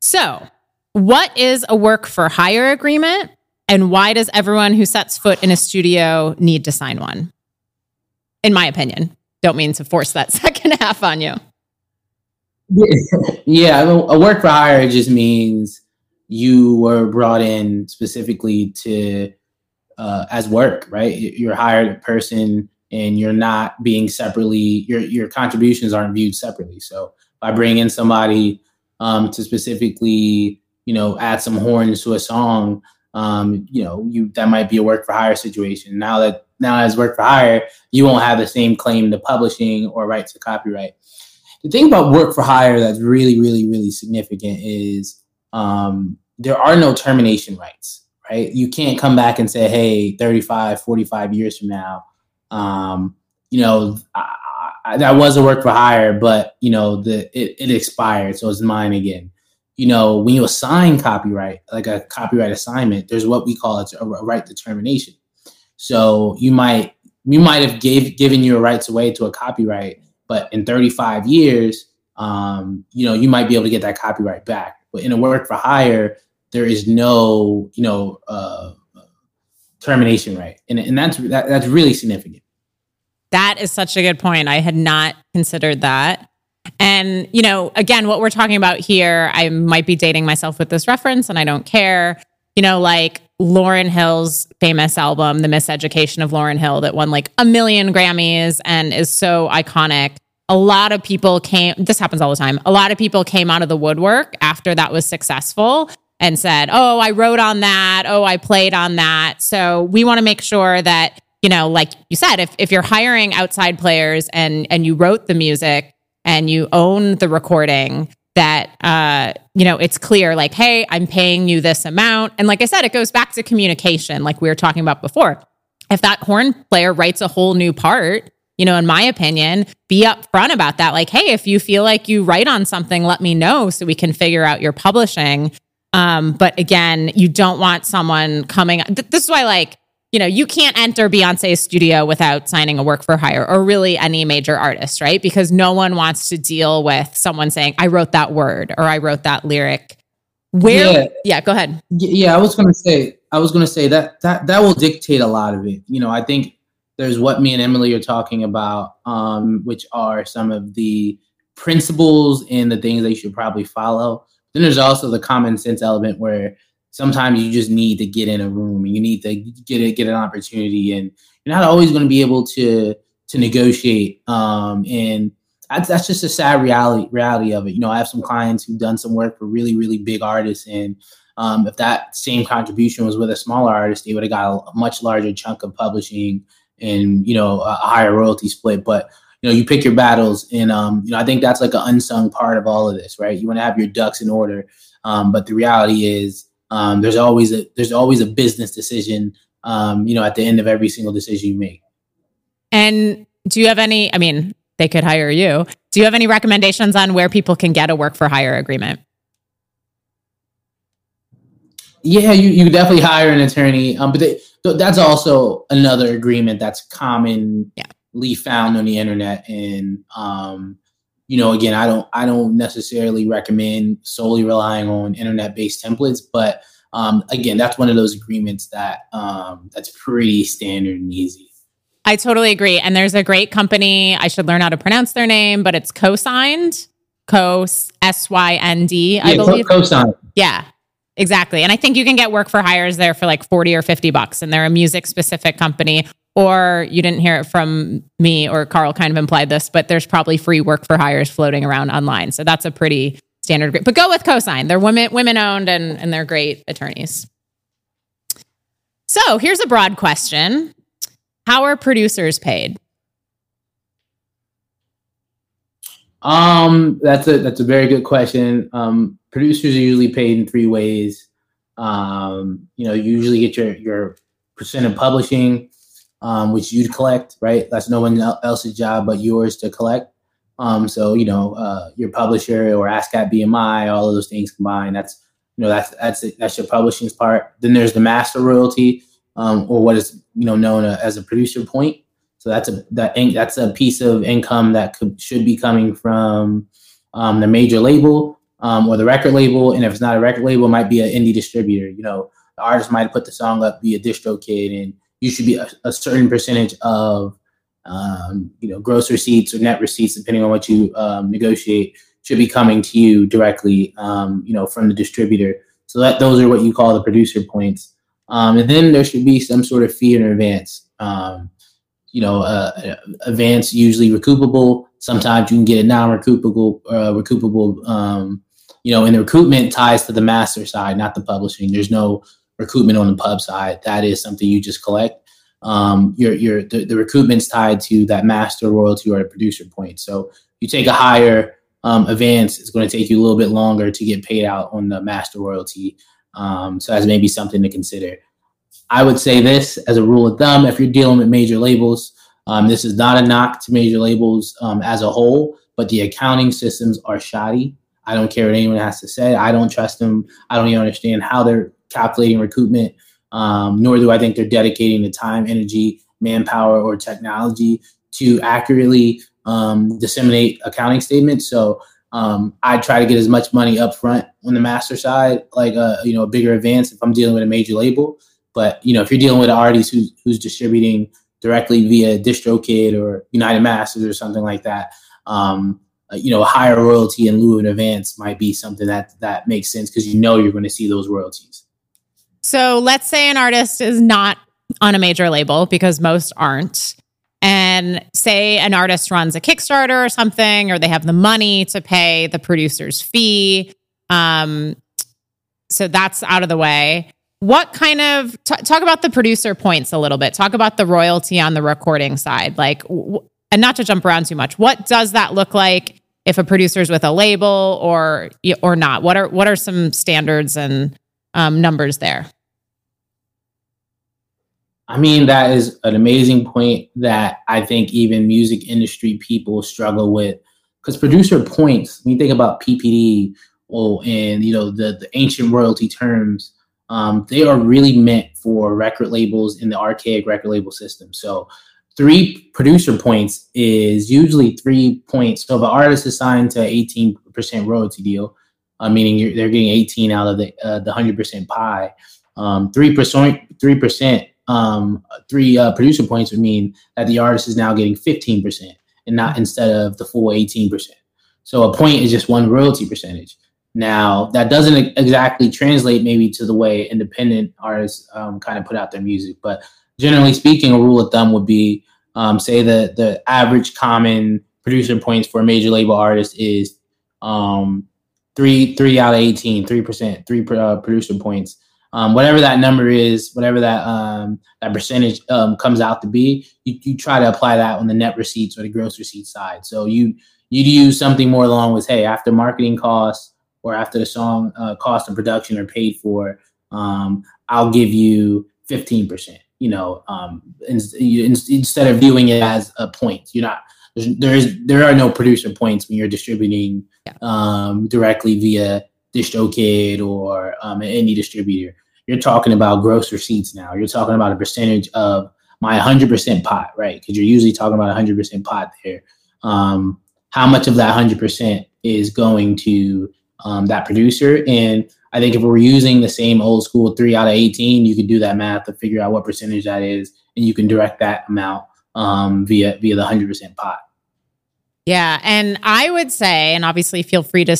So, what is a work for hire agreement? And why does everyone who sets foot in a studio need to sign one? In my opinion, don't mean to force that [laughs] second half on you. [laughs] Yeah, a work for hire just means you were brought in specifically to uh, as work, right? You're hired a person and you're not being separately your your contributions aren't viewed separately. So by bringing in somebody um, to specifically, you know, add some horns to a song, um, you know, you that might be a work for hire situation. Now that now as work for hire, you won't have the same claim to publishing or right to copyright. The thing about work for hire that's really, really, really significant is um, there are no termination rights, right? You can't come back and say, hey, 35, 45 years from now, um, you know, I, I, that was a work for hire, but you know, the it, it expired, so it's mine again. You know, when you assign copyright, like a copyright assignment, there's what we call it a, right determination. So you might you might have gave given your rights away to a copyright, but in 35 years, um, you know, you might be able to get that copyright back. But in a work for hire, there is no, you know, uh, termination right, and and that's that, that's really significant. That is such a good point. I had not considered that. And, you know, again, what we're talking about here, I might be dating myself with this reference and I don't care. You know, like Lauryn Hill's famous album, The Miseducation of Lauryn Hill, that won like a million Grammys and is so iconic. A lot of people came, this happens all the time. A lot of people came out of the woodwork after that was successful and said, Oh, I wrote on that. Oh, I played on that. So we want to make sure that you know, like you said, if if you're hiring outside players and and you wrote the music and you own the recording, that uh, you know, it's clear, like, hey, I'm paying you this amount. And like I said, it goes back to communication, like we were talking about before. If that horn player writes a whole new part, you know, in my opinion, be upfront about that. Like, hey, if you feel like you write on something, let me know so we can figure out your publishing. Um, but again, you don't want someone coming. Th- this is why, like, you know, you can't enter Beyonce's studio without signing a work for hire or really any major artist, right? Because no one wants to deal with someone saying, I wrote that word or I wrote that lyric. Where yeah, yeah go ahead. Yeah, I was gonna say, I was gonna say that that that will dictate a lot of it. You know, I think there's what me and Emily are talking about, um, which are some of the principles and the things that you should probably follow. Then there's also the common sense element where sometimes you just need to get in a room and you need to get a, get an opportunity and you're not always going to be able to to negotiate um, and that's, that's just a sad reality reality of it. You know i have some clients who've done some work for really really big artists and um, if that same contribution was with a smaller artist they would have got a, much larger chunk of publishing and you know a higher royalty split but you know you pick your battles and um, you know i think that's like an unsung part of all of this right? You want to have your ducks in order um, but the reality is um, there's always a there's always a business decision um, you know at the end of every single decision you make. And do you have any i mean they could hire you. Do you have any recommendations on where people can get a work for hire agreement? Yeah you, you definitely hire an attorney um, but they, that's also another agreement that's common yeah. Found on the internet and um, you know, again, I don't I don't necessarily recommend solely relying on internet based templates, but um, again, that's one of those agreements that um, that's pretty standard and easy. I totally agree. And there's a great company. I should learn how to pronounce their name, but it's Cosynd. Co S Y N D, I believe. co-sign. Yeah, exactly. And I think you can get work for hires there for like 40 or 50 bucks. And they're a music specific company. Or you didn't hear it from me or Karl kind of implied this, but there's probably free work for hires floating around online. So that's a pretty standard. Group. But go with Cosynd. They're women women owned and, and they're great attorneys. So here's a broad question. How are producers paid? Um, that's a that's a very good question. Um, producers are usually paid in three ways. Um, you know, you usually get your your percent of publishing, um, which you'd collect, right? That's no one else's job but yours to collect. Um, so you know, uh, your publisher or ASCAP BMI, all of those things combined. That's you know that's that's that's your publishing part. Then there's the master royalty, um, or what is you know known as a producer point. So that's a that that's a piece of income that could, should be coming from um, the major label um, or the record label. And if it's not a record label, it might be an indie distributor. You know, the artist might put the song up, be a DistroKid, and you should be a, a certain percentage of um, you know gross receipts or net receipts, depending on what you um, negotiate, should be coming to you directly. Um, you know, from the distributor. So that those are what you call the producer points. Um, and then there should be some sort of fee in advance. Um, you know, uh, advance usually recoupable. Sometimes you can get a non-recoupable, uh, recoupable. Um, you know, and the recoupment ties to the master side, not the publishing. There's no recoupment on the pub side. That is something you just collect. Um, your your the, the recoupment's tied to that master royalty or producer point. So you take a higher um, advance, it's going to take you a little bit longer to get paid out on the master royalty. Um, so that's maybe something to consider. I would say this as a rule of thumb: if you're dealing with major labels, um, this is not a knock to major labels um, as a whole, but the accounting systems are shoddy. I don't care what anyone has to say. I don't trust them. I don't even understand how they're calculating recoupment, um, nor do I think they're dedicating the time, energy, manpower, or technology to accurately um, disseminate accounting statements. So um, I try to get as much money up front on the master side, like a, uh, you know a bigger advance if I'm dealing with a major label. But you know, if you're dealing with an artist who's who's distributing directly via DistroKid or United Masters or something like that, um, you know, a higher royalty in lieu of an advance might be something that that makes sense because you know you're going to see those royalties. So let's say an artist is not on a major label because most aren't. And say an artist runs a Kickstarter or something, or they have the money to pay the producer's fee. Um, so that's out of the way what kind of t- talk about the producer points a little bit talk about the royalty on the recording side like w- and not to jump around too much what does that look like if a producer's with a label or or not what are what are some standards and um, numbers there i mean that is an amazing point that i think even music industry people struggle with because producer points when you think about ppd or and you know the the ancient royalty terms um, they are really meant for record labels in the archaic record label system. So three producer points is usually three points. So if an artist is signed to an 18% royalty deal, uh, meaning they're getting 18 out of the uh, the 100% pie, um, three percent, three percent, um, three uh, producer points would mean that the artist is now getting 15% and not instead of the full 18%. So a point is just one royalty percentage. Now, that doesn't exactly translate maybe to the way independent artists um, kind of put out their music, but generally speaking, a rule of thumb would be um, say that the average common producer points for a major label artist is um, three three out of 18, three percent, three uh, producer points. Um, whatever that number is, whatever that um, that percentage um, comes out to be, you, you try to apply that on the net receipts or the gross receipt side. So you you use something more along with, hey, after marketing costs, or after the song uh, cost of production are paid for, um, I'll give you 15%. You know, um, in, in, instead of viewing it as a point, you're not. There is there are no producer points when you're distributing yeah. um, directly via DistroKid or um, an indie distributor. You're talking about gross receipts now. You're talking about a percentage of my 100% pot, right? Because you're usually talking about 100% pot there. Um, how much of that 100% is going to um, that producer. And I think if we're using the same old school three out of 18, you can do that math to figure out what percentage that is, and you can direct that amount um, via via the 100% pot. Yeah, and I would say, and obviously feel free to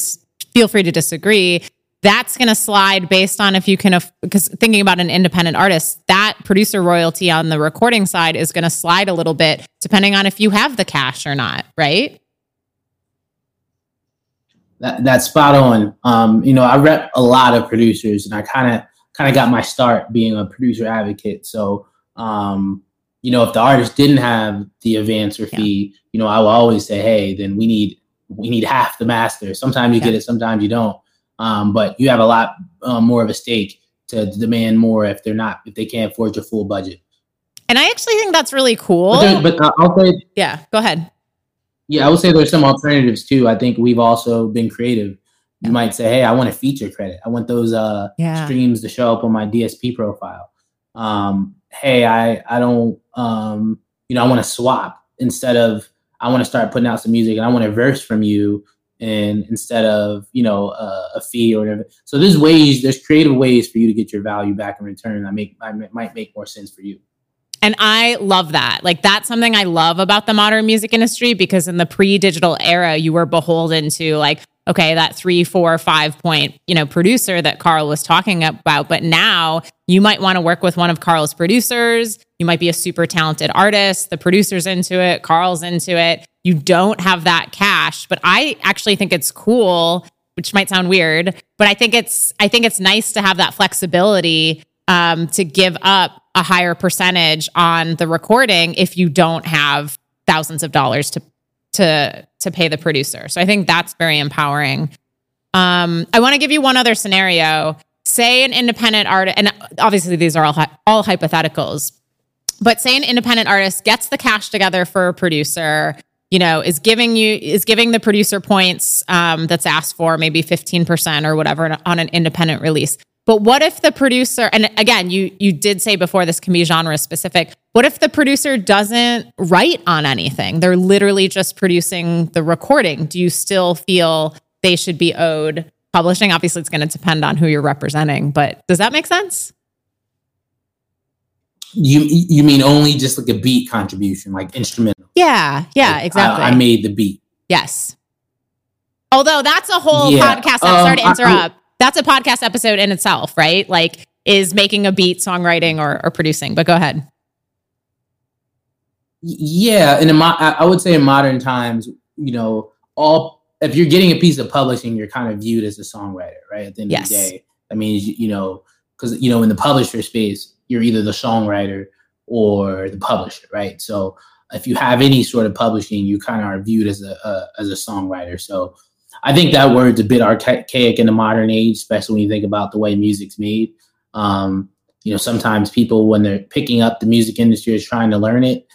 feel free to disagree. That's going to slide based on if you can, because thinking about an independent artist, that producer royalty on the recording side is going to slide a little bit depending on if you have the cash or not, right? That, that's spot on. Um, you know, I rep a lot of producers, and I kind of kind of got my start being a producer advocate. So, um, you know, if the artist didn't have the advance or fee, yeah. you know, I will always say, hey, then we need we need half the master. Sometimes you yeah. get it, sometimes you don't. Um, but you have a lot uh, more of a stake to demand more if they're not if they can't afford your full budget. And I actually think that's really cool. But, but uh, I'll say, yeah, go ahead. Yeah, I would say there's some alternatives too. I think we've also been creative. You might say, "Hey, I want a feature credit. I want those uh, yeah. streams to show up on my DSP profile." Um, hey, I I don't um, you know I want to swap instead of I want to start putting out some music and I want a verse from you and instead of you know a fee or whatever. So there's ways, there's creative ways for you to get your value back in return. I make I might make more sense for you. And I love that. Like that's something I love about the modern music industry because in the pre-digital era, you were beholden to like, okay, that three, four, five point, you know, producer that Karl was talking about. But now you might want to work with one of Karl's producers. You might be a super talented artist. The producer's into it, Karl's into it. You don't have that cash. But I actually think it's cool, which might sound weird, but I think it's I think it's nice to have that flexibility um, to give up a higher percentage on the recording if you don't have thousands of dollars to to to pay the producer. So I think that's very empowering. Um, I want to give you one other scenario. Say an independent artist, and obviously these are all all hypotheticals, but say an independent artist gets the cash together for a producer. You know, is giving you is giving the producer points um, that's asked for, maybe fifteen percent or whatever on an independent release. But what if the producer and again you you did say before this can be genre specific. What if the producer doesn't write on anything? They're literally just producing the recording. Do you still feel they should be owed publishing? Obviously it's going to depend on who you're representing, but does that make sense? You you mean only just like a beat contribution, like instrumental? Yeah, yeah, exactly. I, I made the beat. Yes. Although that's a whole yeah. podcast. I'm um, sorry to interrupt. I, that's a podcast episode in itself, right? Like, is making a beat, songwriting, or, or producing. But go ahead. Yeah, and in my, I would say in modern times, you know, all if you're getting a piece of publishing, you're kind of viewed as a songwriter, right? At the end yes. of the day, I mean, you know, because you know, in the publisher space, you're either the songwriter or the publisher, right? So if you have any sort of publishing, you kind of are viewed as a, a as a songwriter. So I think that word's a bit archaic in the modern age, especially when you think about the way music's made. Um, you know, sometimes people, when they're picking up the music industry, is trying to learn it.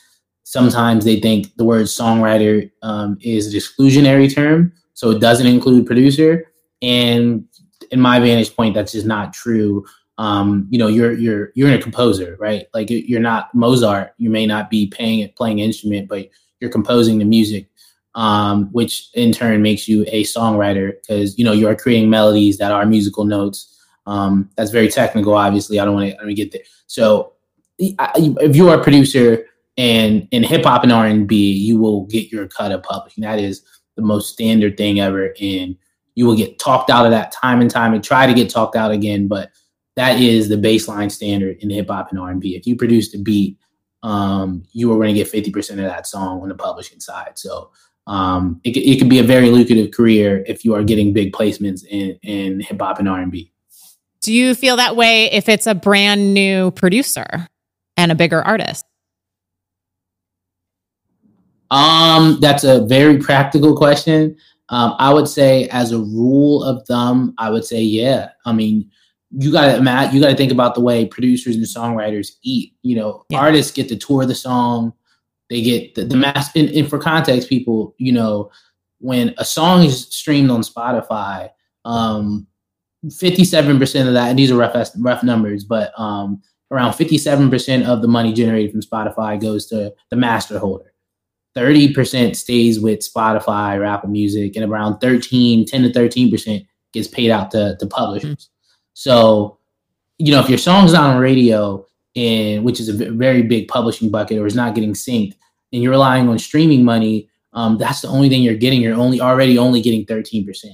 Sometimes they think the word songwriter um, is an exclusionary term, so it doesn't include producer. And in my vantage point, that's just not true. Um, you know, you're you're you're a composer, right? Like you're not Mozart. You may not be paying playing instrument, but you're composing the music um, which in turn makes you a songwriter because you know you are creating melodies that are musical notes. Um, that's very technical. Obviously, I don't want to get there. So, if you are a producer and in hip hop and R and B, you will get your cut of publishing. That is the most standard thing ever, and you will get talked out of that time and time and try to get talked out again. But that is the baseline standard in hip hop and R and B. If you produce the beat, um, you are going to get fifty percent of that song on the publishing side. So um, it, it could be a very lucrative career if you are getting big placements in, in hip hop and R&B. Do you feel that way if it's a brand new producer and a bigger artist? Um, that's a very practical question. Um, I would say, as a rule of thumb, I would say, yeah. I mean, you gotta Matt, you gotta think about the way producers and songwriters eat. You know, yeah. artists get to tour the song, they get the, the mass. And, and for context, people, you know, when a song is streamed on Spotify, um, 57% of that, and these are rough, rough numbers, but um, around 57% of the money generated from Spotify goes to the master holder. 30% stays with Spotify or Apple Music, and around 13, 10 to 13% gets paid out to, to publishers. Mm-hmm. So, you know, if your song's not on radio, and which is a very big publishing bucket or is not getting synced, and you're relying on streaming money, um, that's the only thing you're getting. You're only already only getting 13%.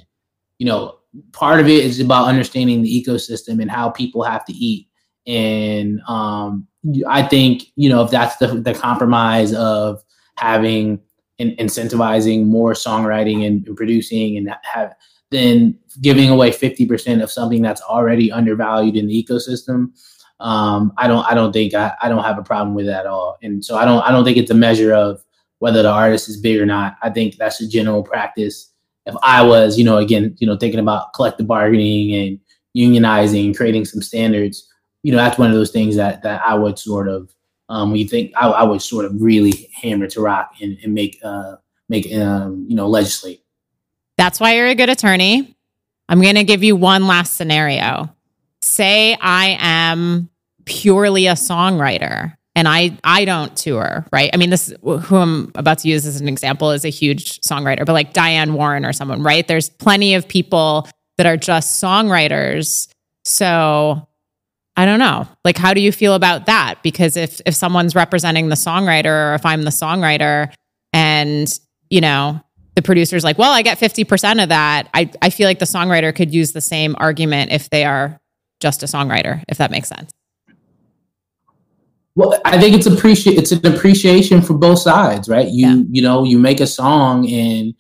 You know, part of it is about understanding the ecosystem and how people have to eat. And um, I think, you know, if that's the, the compromise of having and incentivizing more songwriting and, and producing and have then giving away 50% of something that's already undervalued in the ecosystem um, I don't I don't think I, I don't have a problem with that at all. And so I don't I don't think it's a measure of whether the artist is big or not. I think that's a general practice. If I was, you know, again, you know, thinking about collective bargaining and unionizing, creating some standards, you know, that's one of those things that that I would sort of um we think I, I would sort of really hammer to rock and, and make uh make um, you know, legislate. That's why you're a good attorney. I'm gonna give you one last scenario. Say I am purely a songwriter and I I don't tour, right? I mean, this who I'm about to use as an example is a huge songwriter, but like Diane Warren or someone, right? There's plenty of people that are just songwriters. So I don't know. Like how do you feel about that? Because if if someone's representing the songwriter or if I'm the songwriter and, you know, the producer's like, well, I get 50% of that. I, I feel like the songwriter could use the same argument if they are just a songwriter, if that makes sense. Well, I think it's appreciate it's an appreciation for both sides, right? You yeah. you know you make a song and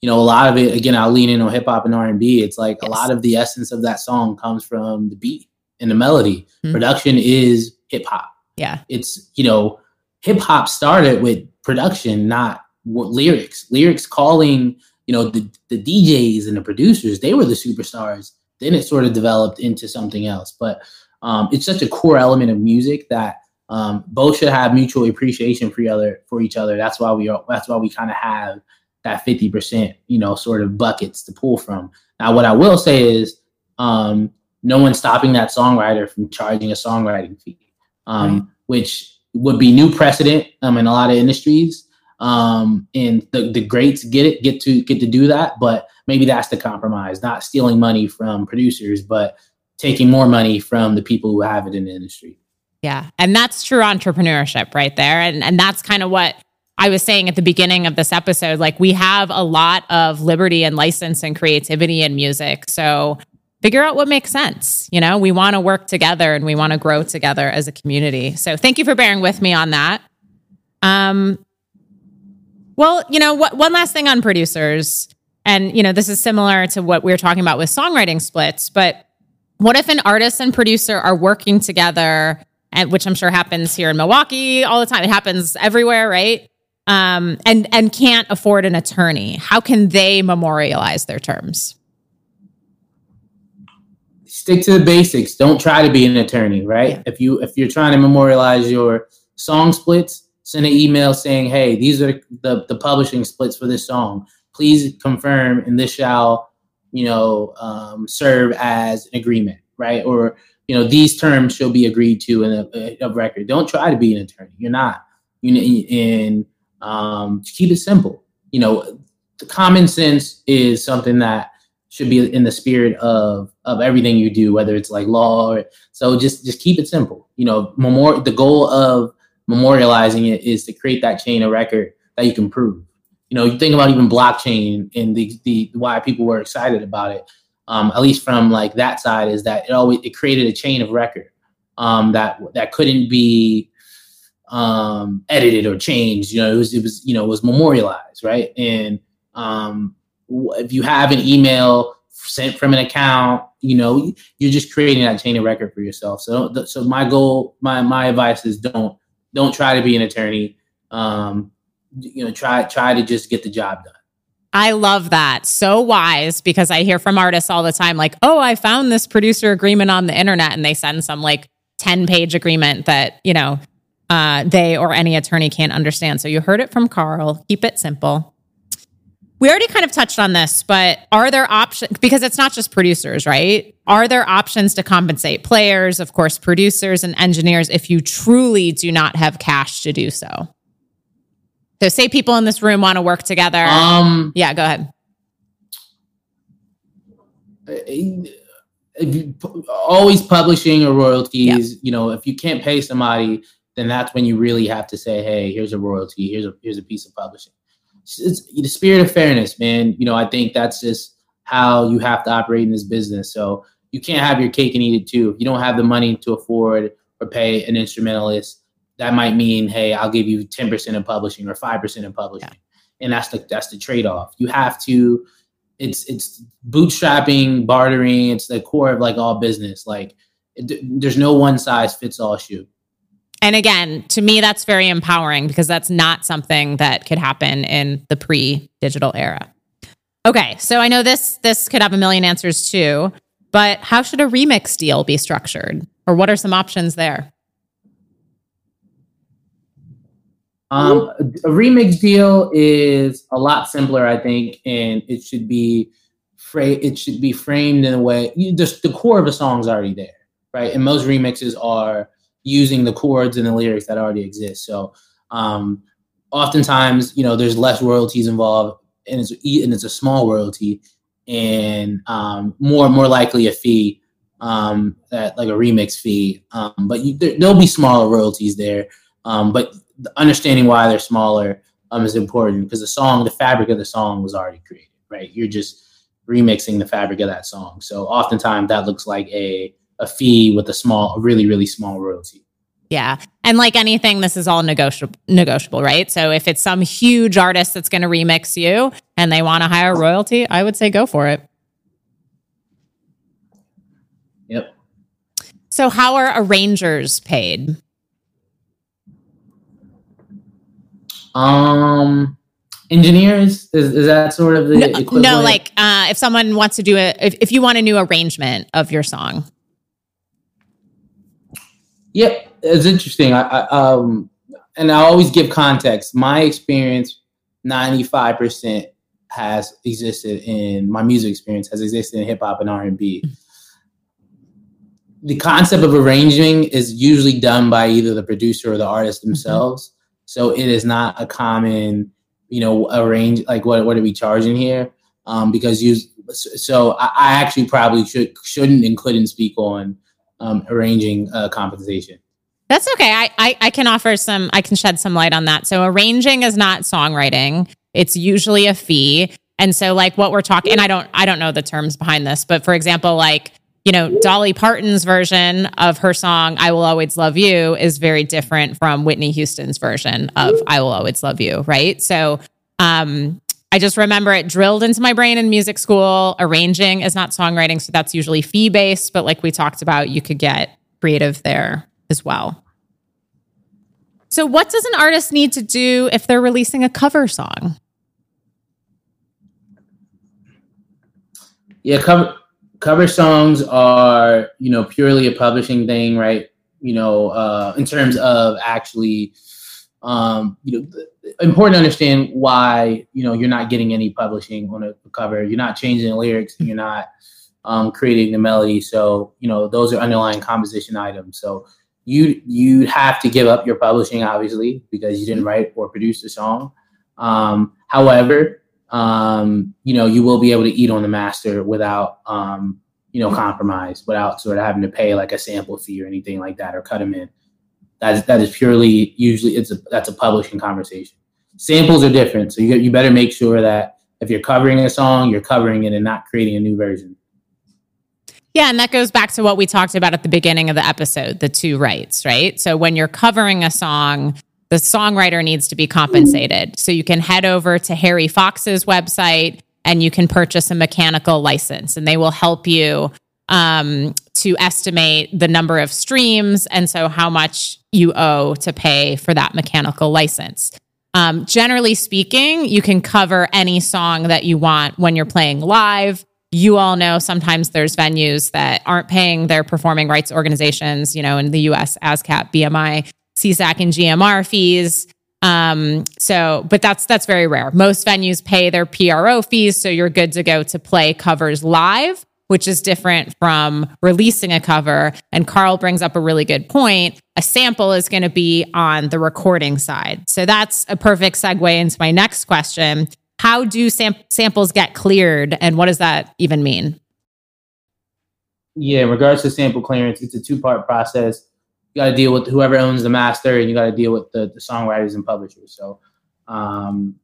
you know a lot of it. Again, I'll lean in on hip hop and R and B. It's like yes. a lot of the essence of that song comes from the beat and the melody. Mm-hmm. Production is hip hop. Yeah, it's you know hip hop started with production, not lyrics. Lyrics calling you know the the DJs and the producers. They were the superstars. Then it sort of developed into something else, but um, it's such a core element of music that um, both should have mutual appreciation for each other. For each other, that's why we are. That's why we kind of have that fifty percent, you know, sort of buckets to pull from. Now, what I will say is, um, no one's stopping that songwriter from charging a songwriting fee, um, right. which would be new precedent um, in a lot of industries. Um, and the, the greats get it, get to get to do that, but maybe that's the compromise: not stealing money from producers, but taking more money from the people who have it in the industry. Yeah. And that's true entrepreneurship right there. And, and that's kind of what I was saying at the beginning of this episode. Like, we have a lot of liberty and license and creativity in music. So, figure out what makes sense. You know, we want to work together and we want to grow together as a community. So, thank you for bearing with me on that. Um, well, you know, what, one last thing on producers. And, you know, this is similar to what we were talking about with songwriting splits, but what if an artist and producer are working together and which I'm sure happens here in Milwaukee all the time. It happens everywhere, right? Um, and and can't afford an attorney. How can they memorialize their terms? Stick to the basics. Don't try to be an attorney, right? Yeah. If you if you're trying to memorialize your song splits, send an email saying, "Hey, these are the the publishing splits for this song. Please confirm, and this shall, you know, um, serve as an agreement." Right? Or you know these terms shall be agreed to in a, a record. Don't try to be an attorney. You're not. You know and um, keep it simple. You know, the common sense is something that should be in the spirit of of everything you do, whether it's like law or so. Just just keep it simple. You know, memor- the goal of memorializing it is to create that chain of record that you can prove. You know, you think about even blockchain and the the why people were excited about it um, at least from like that side, is that it always it created a chain of record um, that that couldn't be um, edited or changed. You know, it was it was you know was memorialized, right? And um, if you have an email sent from an account, you know, you're just creating that chain of record for yourself. So, so my goal, my my advice is don't don't try to be an attorney. Um, you know, try try to just get the job done. I love that. So wise because I hear from artists all the time like, "Oh, I found this producer agreement on the internet," and they send some like ten page agreement that you know uh, they or any attorney can't understand. So you heard it from Karl. Keep it simple. We already kind of touched on this, but are there options because it's not just producers, right? Are there options to compensate players, of course, producers and engineers if you truly do not have cash to do so? So say people in this room want to work together. Um, yeah, go ahead. If you, always publishing or royalties, you know, if you can't pay somebody, then that's when you really have to say, "Hey, here's a royalty. Here's a here's a piece of publishing." it's the spirit of fairness, man. You know, I think that's just how you have to operate in this business. So you can't have your cake and eat it too. If you don't have the money to afford or pay an instrumentalist, that might mean, hey, I'll give you 10% in publishing or 5% in publishing. Yeah. And that's the that's the trade-off. You have to it's it's bootstrapping, bartering, it's the core of like all business. Like it, there's no one size fits all shoe. And again, to me, that's very empowering because that's not something that could happen in the pre-digital era. Okay, so I know this this could have a million answers too, but how should a remix deal be structured, or what are some options there? Um, a remix deal is a lot simpler, I think, and it should be fra- it should be framed in a way. You, the, the core of a song is already there, right? And most remixes are using the chords and the lyrics that already exist. So, um, oftentimes, you know, there's less royalties involved and it's and it's a small royalty and um, more more likely a fee um, that like a remix fee. Um, but you, there, will be smaller royalties there. Um, but understanding why they're smaller um, is important because the song, the fabric of the song was already created, right? You're just remixing the fabric of that song. So oftentimes that looks like a a fee with a small, a really really small royalty. Yeah. And like anything, this is all negotiable, negotiable, right? So if it's some huge artist that's going to remix you and they want a higher royalty, I would say go for it. Yep. So how are arrangers paid? Um, engineers is, is that sort of the no, equivalent? no like uh, if someone wants to do it, if, if you want a new arrangement of your song. Yep it's interesting. I, I, um, and I always give context. My experience, ninety five percent has existed in my music experience has existed in hip hop and R and B. The concept of arranging is usually done by either the producer or the artist themselves. So it is not a common, you know, arrange like what what are we charging here? Um, because you so I, I actually probably should shouldn't and couldn't speak on um, arranging uh, compensation. That's okay. I, I, I can offer some. I can shed some light on that. So arranging is not songwriting. It's usually a fee. And so like what we're talking, and I don't I don't know the terms behind this, but for example, like you know Dolly Parton's version of her song "I Will Always Love You" is very different from Whitney Houston's version of "I Will Always Love You." Right. So um, I just remember it drilled into my brain in music school. Arranging is not songwriting, so that's usually fee based. But like we talked about, you could get creative there as well. So, what does an artist need to do if they're releasing a cover song? Yeah, cover cover songs are you know purely a publishing thing, right? You know, uh, in terms of actually, um, you know, important to understand why you know you're not getting any publishing on a cover. You're not changing the lyrics. You're not um, creating the melody. So you know those are underlying composition items. So you you'd have to give up your publishing obviously because you didn't write or produce the song. Um, however, um, you know you will be able to eat on the master without um, you know compromise, without sort of having to pay like a sample fee or anything like that or cut them in. That is that is purely usually it's a that's a publishing conversation. Samples are different, so you you better make sure that if you're covering a song, you're covering it and not creating a new version. Yeah, and that goes back to what we talked about at the beginning of the episode, the two rights, right? So when you're covering a song, the songwriter needs to be compensated. So you can head over to Harry Fox's website and you can purchase a mechanical license, and they will help you um, to estimate the number of streams and so how much you owe to pay for that mechanical license. Um, generally speaking, you can cover any song that you want when you're playing live you all know sometimes there's venues that aren't paying their performing rights organizations, you know, in the US, ASCAP, BMI, SESAC, and GMR fees. Um, so, but that's that's very rare. Most venues pay their PRO fees, so you're good to go to play covers live, which is different from releasing a cover. And Karl brings up a really good point. A sample is going to be on the recording side. So that's a perfect segue into my next question how do sam- samples get cleared and what does that even mean? Yeah, in regards to sample clearance, it's a two part process. You got to deal with whoever owns the master and you got to deal with the, the, songwriters and publishers. So, um,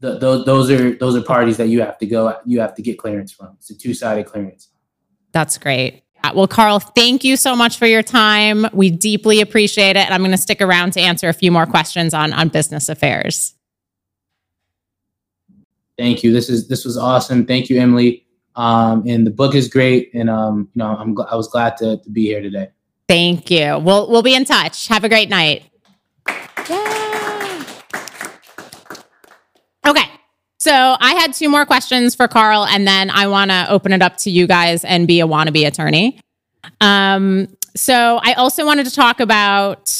th- those those are those are parties that you have to go you have to get clearance from. It's a two sided clearance. That's great. Uh, well, Karl, thank you so much for your time. We deeply appreciate it. And I'm going to stick around to answer a few more questions on, on business affairs. Thank you. This is this was awesome. Thank you, Emily. Um, and the book is great. And um, you know, I'm gl- I was glad to, to be here today. Thank you. We'll we'll be in touch. Have a great night. Yeah. Okay. So I had two more questions for Karl, and then I want to open it up to you guys and be a wannabe attorney. Um, so I also wanted to talk about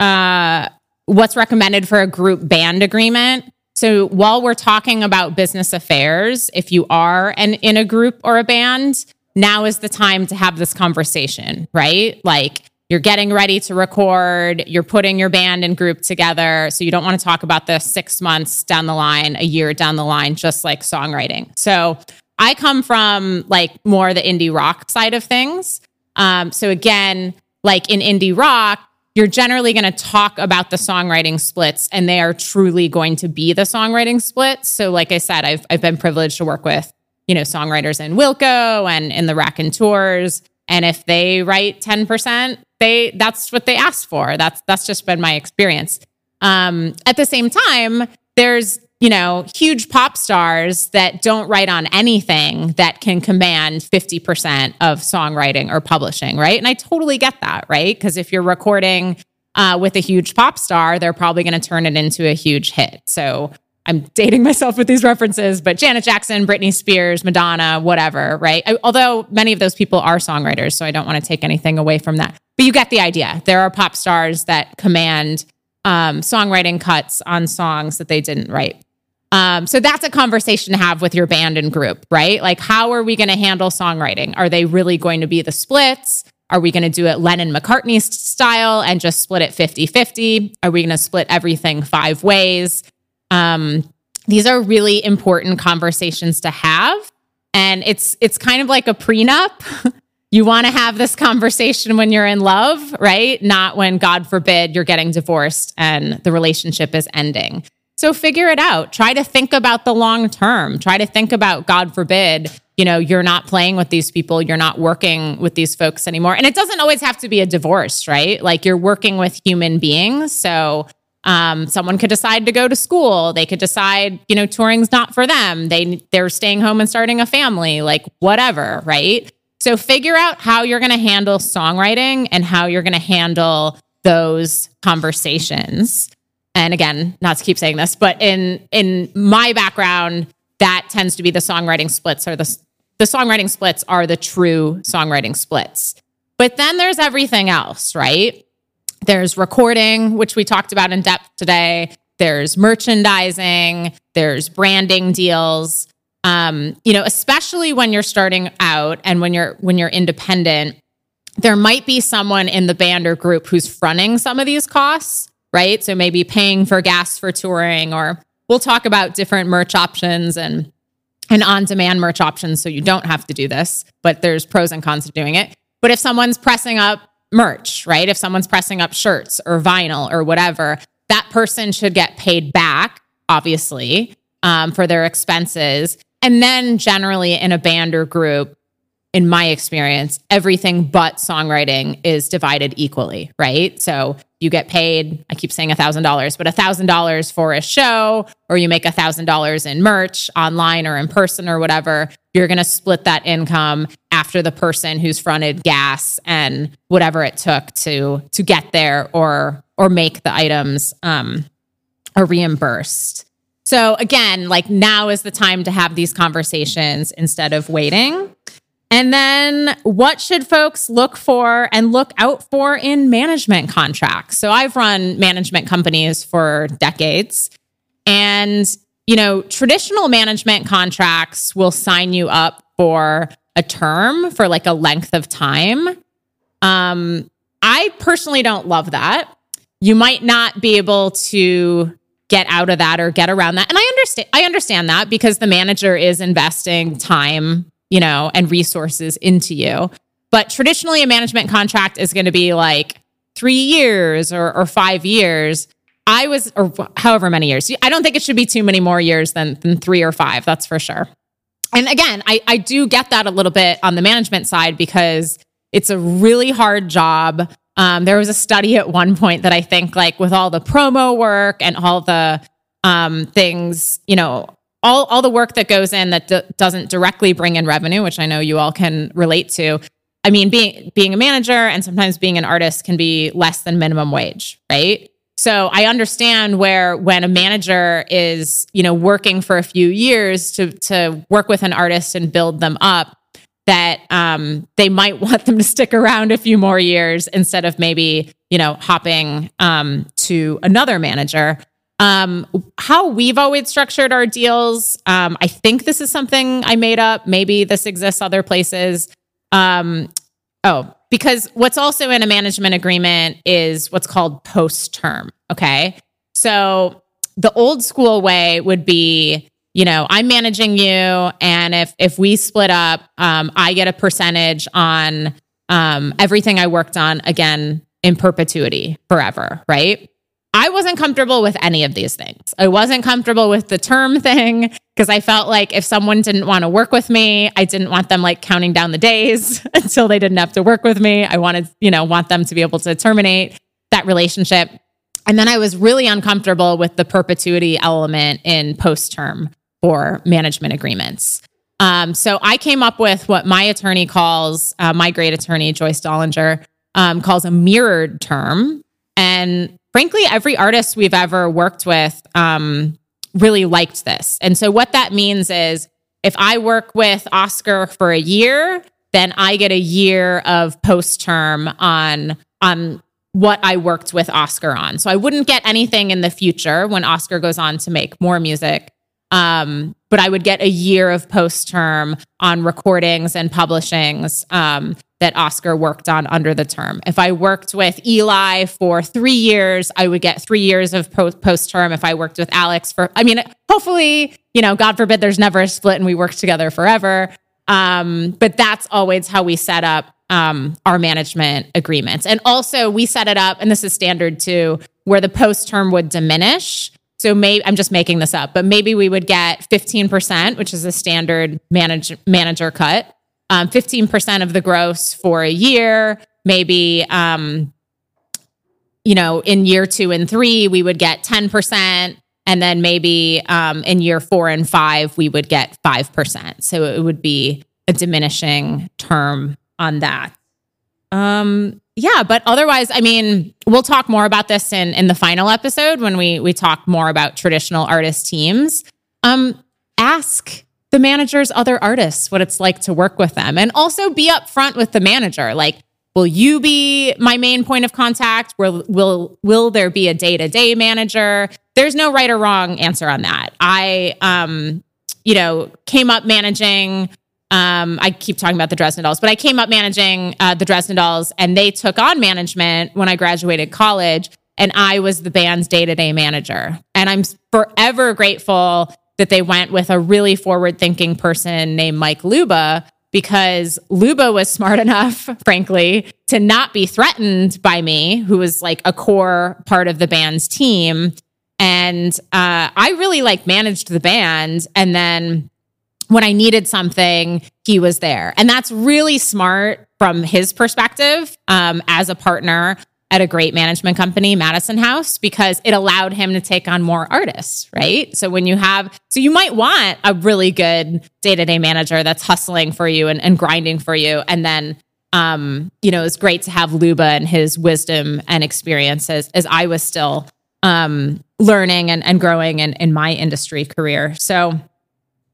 uh, what's recommended for a group band agreement. So while we're talking about business affairs, if you are an, in a group or a band, now is the time to have this conversation, right? Like you're getting ready to record, you're putting your band and group together. So you don't want to talk about this six months down the line, a year down the line, just like songwriting. So I come from like more the indie rock side of things. Um, so again, like in indie rock, you're generally going to talk about the songwriting splits and they are truly going to be the songwriting splits. So like I said, I've, I've been privileged to work with, you know, songwriters in Wilco and in the Raconteurs. And if they write 10%, they that's what they asked for. That's that's just been my experience. Um, at the same time, there's you know huge pop stars that don't write on anything that can command 50% of songwriting or publishing, right? And I totally get that, right? Because if you're recording uh, with a huge pop star, they're probably going to turn it into a huge hit. So I'm dating myself with these references, but Janet Jackson, Britney Spears, Madonna, whatever, right? I, although many of those people are songwriters, so I don't want to take anything away from that. But you get the idea. There are pop stars that command um, songwriting cuts on songs that they didn't write. Um, so that's a conversation to have with your band and group, right? Like, how are we going to handle songwriting? Are they really going to be the splits? Are we going to do it Lennon McCartney style and just split it 50 50? Are we going to split everything five ways? Um, these are really important conversations to have. And it's it's kind of like a prenup. [laughs] you want to have this conversation when you're in love, right? Not when, God forbid, you're getting divorced and the relationship is ending. So figure it out. Try to think about the long term. Try to think about, God forbid, you know, you're not playing with these people, you're not working with these folks anymore. And it doesn't always have to be a divorce, right? Like you're working with human beings. So um, someone could decide to go to school. They could decide, you know, touring's not for them. They they're staying home and starting a family, like whatever, right? So figure out how you're going to handle songwriting and how you're going to handle those conversations. And again, not to keep saying this, but in in my background, that tends to be the songwriting splits or the the songwriting splits are the true songwriting splits. But then there's everything else, right? There's recording, which we talked about in depth today. There's merchandising, there's branding deals. Um, you know, especially when you're starting out and when you're when you're independent, there might be someone in the band or group who's fronting some of these costs, right? So maybe paying for gas for touring or we'll talk about different merch options and and on-demand merch options so you don't have to do this, but there's pros and cons to doing it. But if someone's pressing up merch, right? If someone's pressing up shirts or vinyl or whatever, that person should get paid back, obviously, um, for their expenses. And then generally in a band or group, in my experience, everything but songwriting is divided equally, right? So you get paid, I keep saying $1,000, but $1,000 for a show, or you make $1,000 in merch online or in person or whatever. You're going to split that income after the person who's fronted gas and whatever it took to to get there or or make the items um, are reimbursed. So again, like now is the time to have these conversations instead of waiting. And then what should folks look for and look out for in management contracts? So I've run management companies for decades. And, you know, traditional management contracts will sign you up for a term for like a length of time. Um, I personally don't love that. You might not be able to get out of that or get around that. And I understand I understand that because the manager is investing time you know, and resources into you. But traditionally, a management contract is going to be like three years or, or five years. I was, or however many years. I don't think it should be too many more years than than three or five. That's for sure. And again, I I do get that a little bit on the management side because it's a really hard job. Um, there was a study at one point that I think, like, with all the promo work and all the um, things, you know, all all the work that goes in that d- doesn't directly bring in revenue, which I know you all can relate to. I mean, being being a manager and sometimes being an artist can be less than minimum wage, right? So I understand where when a manager is, you know, working for a few years to to work with an artist and build them up, that um, they might [laughs] want them to stick around a few more years instead of maybe, you know, hopping um, to another manager. Um, how we've always structured our deals, um, I think this is something I made up. Maybe this exists other places. Um, oh, because what's also in a management agreement is what's called post term. Okay. So the old school way would be, you know, I'm managing you, and if if we split up, um, I get a percentage on um, everything I worked on again in perpetuity forever, right? I wasn't comfortable with any of these things. I wasn't comfortable with the term thing because I felt like if someone didn't want to work with me, I didn't want them like counting down the days [laughs] until they didn't have to work with me. I wanted, you know, want them to be able to terminate that relationship. And then I was really uncomfortable with the perpetuity element in post term for management agreements. Um, so I came up with what my attorney calls, uh, my great attorney, Joyce Dollinger, um, calls a mirrored term. And frankly, every artist we've ever worked with um, really liked this. And so, what that means is if I work with Oscar for a year, then I get a year of post term on on what I worked with Oscar on. So I wouldn't get anything in the future when Oscar goes on to make more music. Um, but I would get a year of post term on recordings and publishings um, that Oscar worked on under the term. If I worked with Eli for three years, I would get three years of post term. If I worked with Alex for, I mean, hopefully, you know, God forbid there's never a split and we work together forever. Um, but that's always how we set up um, our management agreements. And also, we set it up, and this is standard too, where the post term would diminish. So maybe I'm just making this up, but maybe we would get 15%, which is a standard manage, manager cut, um, 15% of the gross for a year. Maybe, um, you know, in year two and three, we would get 10%. And then maybe um, in year four and five, we would get 5%. So it would be a diminishing term on that. Um, yeah, but otherwise, I mean, we'll talk more about this in in the final episode when we we talk more about traditional artist teams. Um, ask the manager's other artists what it's like to work with them, and also be upfront with the manager. Like, will you be my main point of contact? Will will will there be a day to day manager? There's no right or wrong answer on that. I um, you know, came up managing um, I keep talking about the Dresden Dolls, but I came up managing uh, the Dresden Dolls, and they took on management when I graduated college, and I was the band's day to day manager. And I'm forever grateful that they went with a really forward thinking person named Mike Luba because Luba was smart [laughs] enough, frankly, to not be threatened by me, who was like a core part of the band's team. And uh, I really like managed the band, and then when I needed something, he was there. And that's really smart from his perspective um, as a partner at a great management company, Madison House, because it allowed him to take on more artists, right? So when you have, so you might want a really good day to day manager that's hustling for you and, and grinding for you. And then, um, you know, it's great to have Luba and his wisdom and experiences as I was still um, learning and, and growing in, in my industry career. So,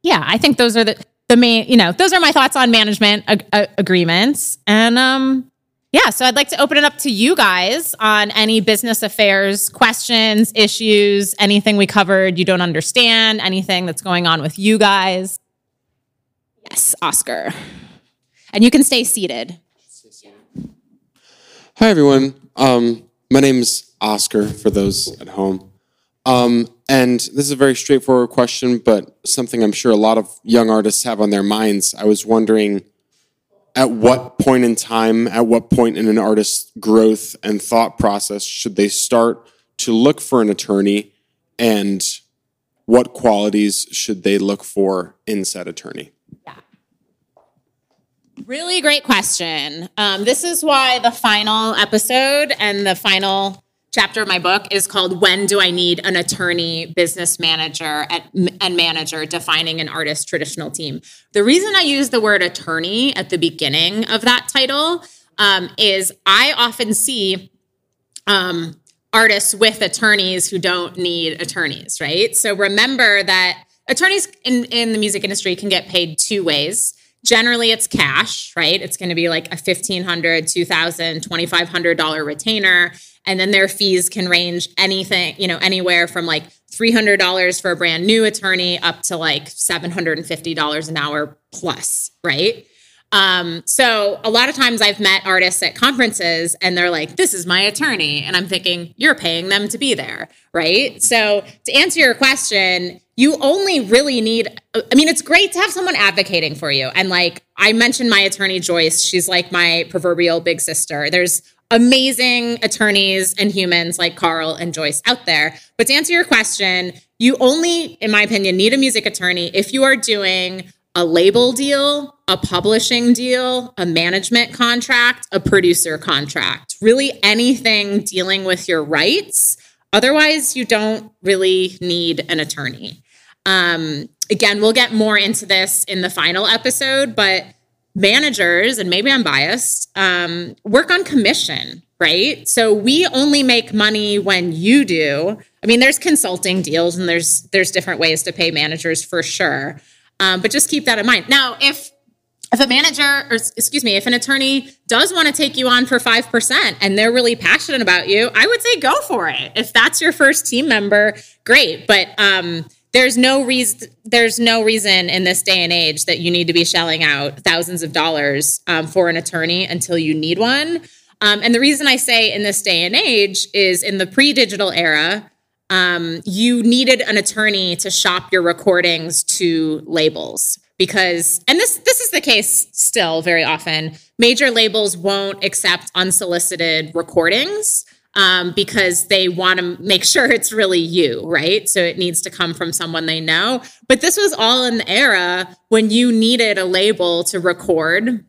yeah, I think those are the the main, you know, those are my thoughts on management ag- agreements. And um yeah, so I'd like to open it up to you guys on any business affairs questions, issues, anything we covered you don't understand, anything that's going on with you guys. Yes, Oscar. And you can stay seated. Hi, everyone. Um, my name is Oscar for those at home. Um, and this is a very straightforward question, but something I'm sure a lot of young artists have on their minds. I was wondering at what point in time, at what point in an artist's growth and thought process should they start to look for an attorney and what qualities should they look for in said attorney? Yeah. Really great question. Um, this is why the final episode and the final chapter of my book is called When Do I Need an Attorney, Business Manager, at, and Manager Defining an Artist Traditional Team. The reason I use the word attorney at the beginning of that title um, is I often see um, artists with attorneys who don't need attorneys, right? So remember that attorneys in, in the music industry can get paid two ways. Generally, it's cash, right? It's going to be like a $1,500, $2,000, $2,500 retainer. And then their fees can range anything, you know, anywhere from like $300 for a brand new attorney up to like $750 an hour plus, right? Um, so a lot of times I've met artists at conferences and they're like, this is my attorney. And I'm thinking, you're paying them to be there, right? So to answer your question, you only really need, I mean, it's great to have someone advocating for you. And like I mentioned my attorney, Joyce, she's like my proverbial big sister. There's amazing attorneys and humans like Karl and Joyce out there. But to answer your question, you only, in my opinion, need a music attorney if you are doing a label deal, a publishing deal, a management contract, a producer contract, really anything dealing with your rights. Otherwise, you don't really need an attorney. Um, again, we'll get more into this in the final episode, but managers, and maybe I'm biased, um, work on commission, right? So we only make money when you do. I mean, there's consulting deals and there's there's different ways to pay managers for sure. Um, but just keep that in mind. Now, if if a manager or excuse me, if an attorney does want to take you on for 5% and they're really passionate about you, I would say go for it. If that's your first team member, great. But um, there's no reason there's no reason in this day and age that you need to be shelling out thousands of dollars um, for an attorney until you need one. Um, and the reason I say in this day and age is in the pre-digital era, um, you needed an attorney to shop your recordings to labels because and this this is the case still very often major labels won't accept unsolicited recordings um, because they want to make sure it's really you right? So it needs to come from someone they know. But this was all in the era when you needed a label to record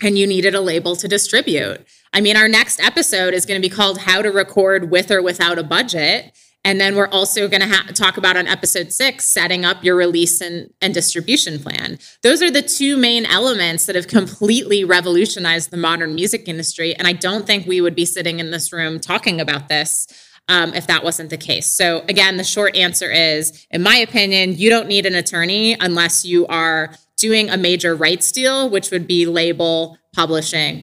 and you needed a label to distribute. I mean our next episode is going to be called how to record with or without a budget and then we're also going to ha- talk about on episode six, setting up your release and, and distribution plan. Those are the two main elements that have completely revolutionized the modern music industry. And I don't think we would be sitting in this room talking about this um, if that wasn't the case. So, again, the short answer is, in my opinion, you don't need an attorney unless you are doing a major rights deal, which would be label, publishing,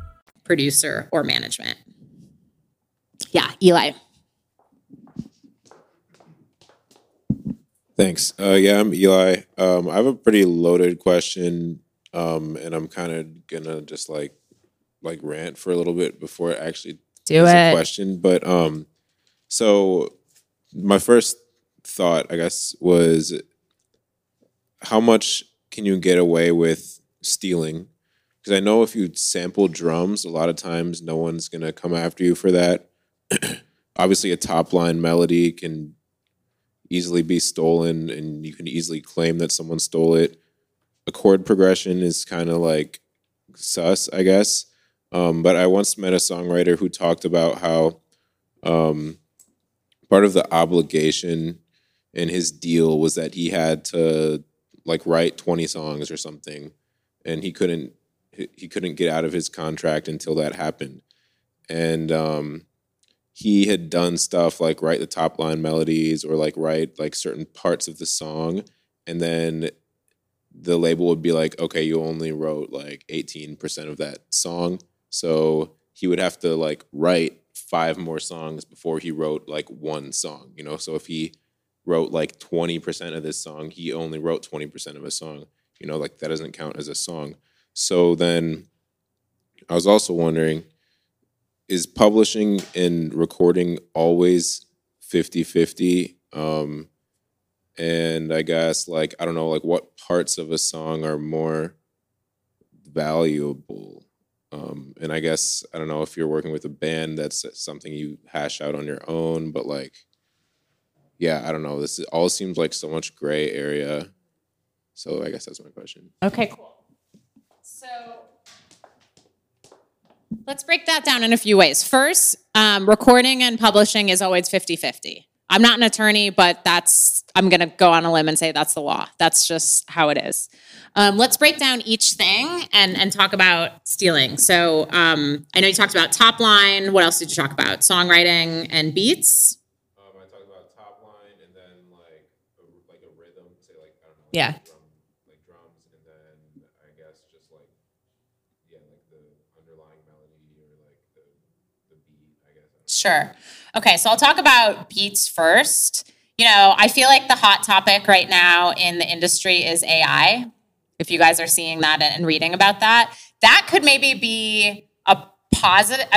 producer, or management. Yeah, Eli. Thanks. Uh, yeah, I'm Eli. Um, I have a pretty loaded question, um, and I'm kind of gonna just like like rant for a little bit before it actually do it. A question, but um, so my first thought, I guess, was how much can you get away with stealing because I know if you sample drums, a lot of times no one's gonna come after you for that. [clears throat] Obviously, a top line melody can easily be stolen, and you can easily claim that someone stole it. A chord progression is kind of like sus, I guess. Um, but I once met a songwriter who talked about how um, part of the obligation in his deal was that he had to like write 20 songs or something and he couldn't he couldn't get out of his contract until that happened. And um, he had done stuff like write the top line melodies or like write like certain parts of the song. And then the label would be like, okay, you only wrote like 18% of that song. So he would have to like write five more songs before he wrote like one song. You know, so if he wrote like twenty percent of this song, he only wrote twenty percent of a song. You know, like that doesn't count as a song. So then, I was also wondering, is publishing and recording always 50-50? Um, and I guess like I don't know, like what parts of a song are more valuable. Um, and I guess I don't know if you're working with a band that's something you hash out on your own, but like, yeah, I don't know. This all seems like so much gray area. So I guess that's my question. Okay, cool. So let's break that down in a few ways. First, um, recording and publishing is always 50 50. I'm not an attorney, but that's, I'm going to go on a limb and say that's the law. That's just how it is. Um, let's break down each thing and, and talk about stealing. So um, I know you talked about top line. What else did you talk about? Songwriting and beats. Um, I talked about top line and then like a, like a rhythm, say like I don't know, Yeah. drum, like drums, and then I guess just like yeah, like the underlying melody or like the the beat. I guess. I. Sure. Okay, so I'll talk about beats first. You know, I feel like the hot topic right now in the industry is AI. If you guys are seeing that and reading about that, that could maybe be a positive,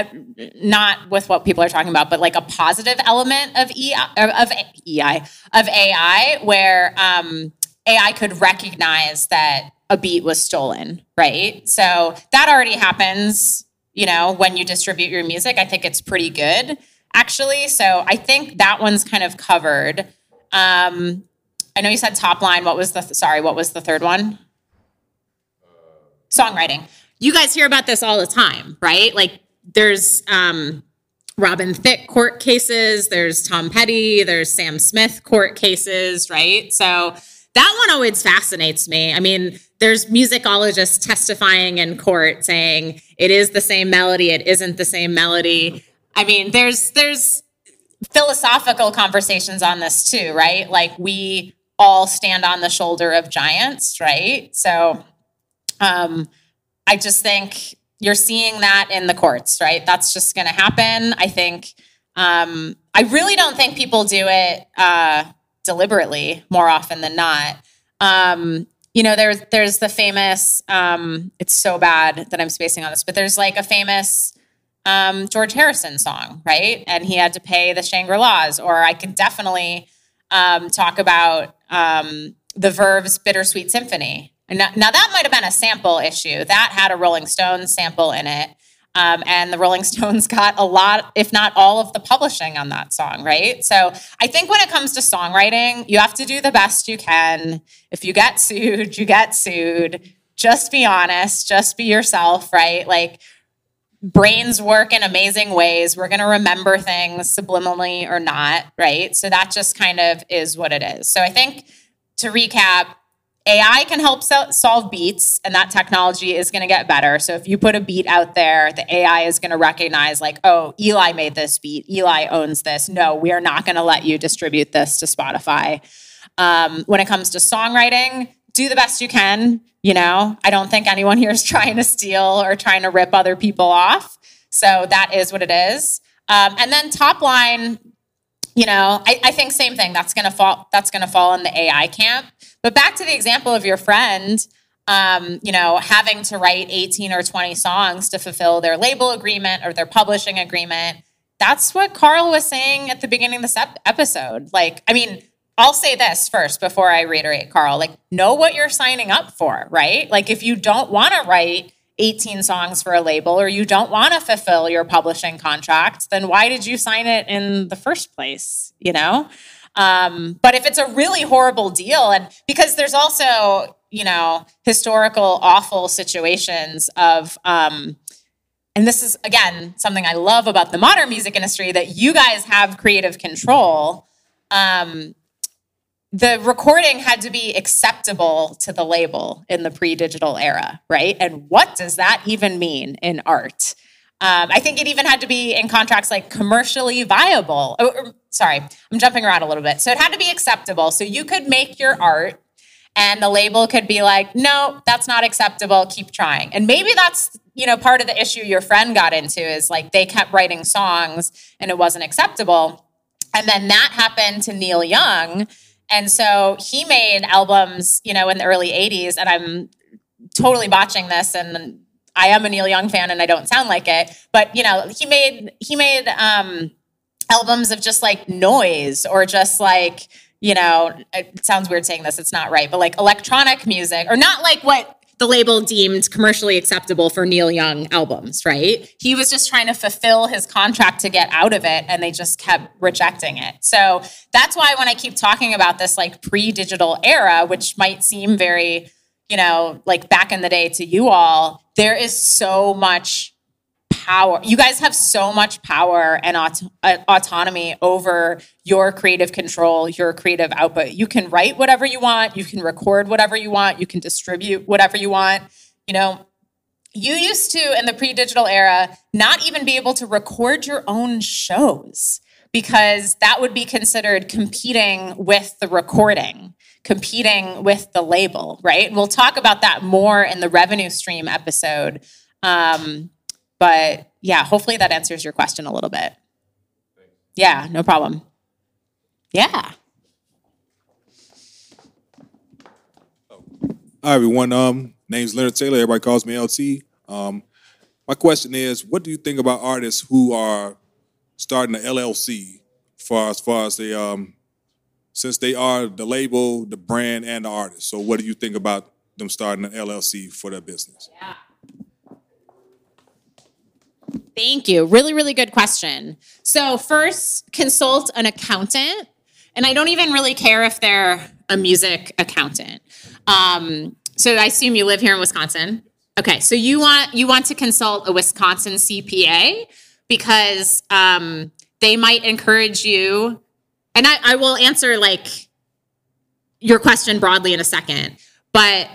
not with what people are talking about, but like a positive element of EI, of EI, of AI, where um, AI could recognize that a beat was stolen, right? So that already happens, you know, when you distribute your music. I think it's pretty good, actually. So I think that one's kind of covered. Um, I know you said top line. What was the, sorry, what was the third one? Songwriting. You guys hear about this all the time, right? Like there's, um, Robin Thicke court cases, there's Tom Petty, there's Sam Smith court cases, right? So that one always fascinates me. I mean, there's musicologists testifying in court saying it is the same melody, it isn't the same melody. I mean, there's there's philosophical conversations on this too, right? Like we all stand on the shoulder of giants, right? So um I just think you're seeing that in the courts, right? That's just going to happen. I think. Um, I really don't think people do it uh, deliberately more often than not. Um, you know, there's there's the famous. Um, it's so bad that I'm spacing on this, but there's like a famous um, George Harrison song, right? And he had to pay the Shangri La's. Or I could definitely um, talk about um, the Verve's Bittersweet Symphony. Now, now that might have been a sample issue. That had a Rolling Stones sample in it. Um, and the Rolling Stones [laughs] got a lot, if not all, of the publishing on that song, right? So I think when it comes to songwriting, you have to do the best you can. If you get sued, you get sued. Just be honest, just be yourself, right? Like brains work in amazing ways. We're going to remember things subliminally or not, right? So that just kind of is what it is. So I think to recap, AI can help so- solve beats, and that technology is going to get better. So if you put a beat out there, the AI is going to recognize, like, oh, Eli made this beat. Eli owns this. No, we are not going to let you distribute this to Spotify. Um, when it comes to songwriting, do the best you can. You know, I don't think anyone here is [laughs] trying to steal or trying to rip other people off. So that is what it is. Um, and then top line, you know, I, I think same thing. That's gonna fall. That's gonna fall in the AI camp. But back to the example of your friend, um, you know, having to write 18 or 20 songs to fulfill their label agreement or their publishing agreement. That's what Karl was saying at the beginning of this ep- episode. Like, I mean, I'll say this first before I reiterate, Karl. Like, know what you're signing up for, right? Like, if you don't want to write 18 songs for a label or you don't want to fulfill your publishing contract, then why did you sign it in the first place? You know? Um, but if it's a really horrible deal, and because there's also, you know, historical awful situations of, um, and this is again something I love about the modern music industry that you guys have creative control. Um, the recording had to be acceptable to the label in the pre-digital era, right? And what does that even mean in art? Um, I think it even had to be in contracts like commercially viable. Oh, or- sorry, I'm jumping around a little bit. So it had to be acceptable. So you could make your art and the label could be like, no, that's not acceptable. Keep trying. And maybe that's, you know, part of the issue your friend got into is like they kept writing songs and it wasn't acceptable. And then that happened to Neil Young. And so he made albums, you know, in the early 80s. And I'm totally botching this and I am a Neil Young fan and I don't sound like it. But, you know, he made he made um albums of just like noise or just like you know, it sounds weird saying this, it's not right, but like electronic music, or not like what the label deemed commercially acceptable for Neil Young albums, right? He was just trying to fulfill his contract to get out of it, and they just kept rejecting it. So that's why when I keep talking about this like pre digital era, which might seem very, you know, like back in the day to you all, there is so much power. You guys have so much power and aut- uh, autonomy over your creative control, your creative output. You can write whatever you want, you can record whatever you want, you can distribute whatever you want. You know, you used to in the pre-digital era not even be able to record your own shows because that would be considered competing with the recording competing with the label right we'll talk about that more in the revenue stream episode um, but yeah, hopefully that answers your question a little bit. Yeah, no problem. Yeah. Hi everyone. Um, name's Leonard Taylor. Everybody calls me LT. Um, my question is, what do you think about artists who are starting an LLC, far as far as they um, since they are the label, the brand, and the artist? So, what do you think about them starting an LLC for their business? Yeah. Thank you. Really, really good question. So, first, consult an accountant. And I don't even really care if they're a music accountant. Um, so, I assume you live here in Wisconsin. Okay, so you want you want to consult a Wisconsin CPA because um, they might encourage you. And I, I will answer like your question broadly in a second, but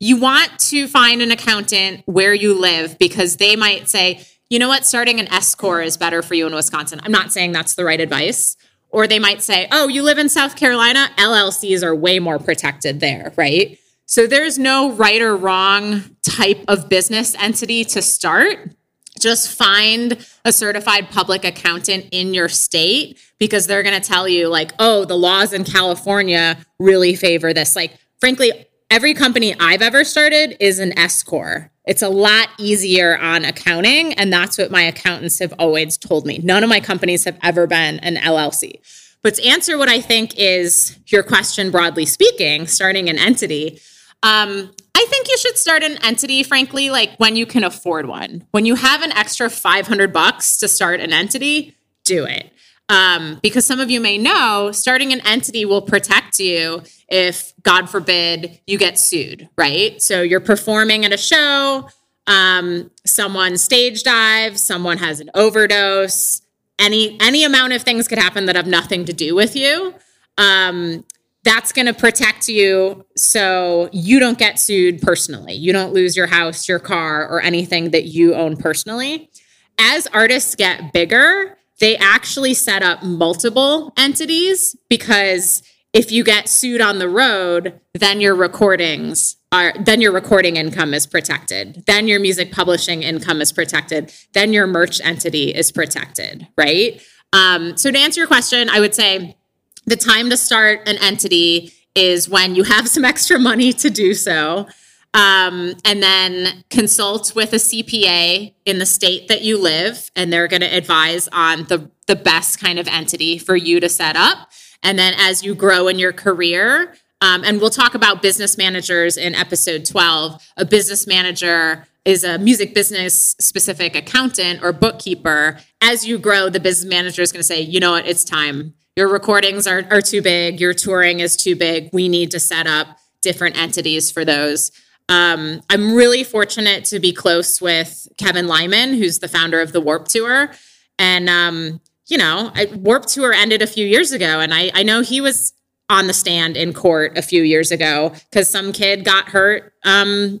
you want to find an accountant where you live because they might say, you know what, starting an S Corp is better for you in Wisconsin. I'm not saying that's the right advice. Or they might say, oh, you live in South Carolina, LLCs are way more protected there, right? So there's no right or wrong type of business entity to start. Just find a certified public accountant in your state because they're going to tell you, like, oh, the laws in California really favor this. Like, frankly, every company I've ever started is an S Corp. It's a lot easier on accounting. And that's what my accountants have always told me. None of my companies have ever been an LLC. But to answer what I think is your question, broadly speaking, starting an entity, um, I think you should start an entity, frankly, like when you can afford one. When you have an extra 500 bucks to start an entity, do it. Um, because some of you may know, starting an entity will protect you if, God forbid, you get sued, right? So you're performing at a show, um, someone stage dives, someone has an overdose, any any amount of things could happen that have nothing to do with you. Um, that's going to protect you so you don't get sued personally. You don't lose your house, your car, or anything that you own personally. As artists get bigger, they actually set up multiple entities because if you get sued on the road, then your recordings are then your recording income is protected. Then your music publishing income is protected. Then your merch entity is protected, right? Um, so to answer your question, I would say the time to start an entity is when you have some extra money to do so. Um, and then consult with a CPA in the state that you live, and they're going to advise on the, the best kind of entity for you to set up. And then as you grow in your career, um, and we'll talk about business managers in episode 12, a business manager is a music business specific accountant or bookkeeper. As you grow, the business manager is going to say, you know what, it's time. Your recordings are, are too big, your touring is too big. We need to set up different entities for those. Um, I'm really fortunate to be close with Kevin Lyman, who's the founder of the Warped Tour. And, um, you know, I, Warped Tour ended a few years ago. And I, I know he was on the stand in court a few years ago because some kid got hurt, um,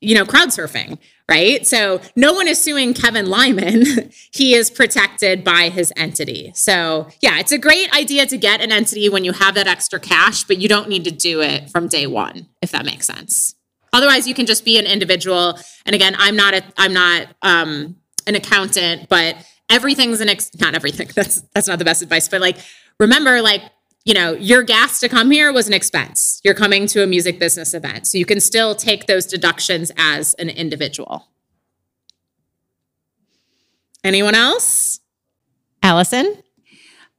you know, crowd surfing, right? So no one is suing Kevin Lyman. [laughs] he is protected by his entity. So yeah, it's a great idea to get an entity when you have that extra cash, but you don't need to do it from day one, if that makes sense. Otherwise, you can just be an individual. And again, I'm not a I'm not um, an accountant, but everything's an ex- not everything. [laughs] That's that's not the best advice, but like remember, like you know, your gas to come here was an expense. You're coming to a music business event. So you can still take those deductions as an individual. Anyone else? Allison?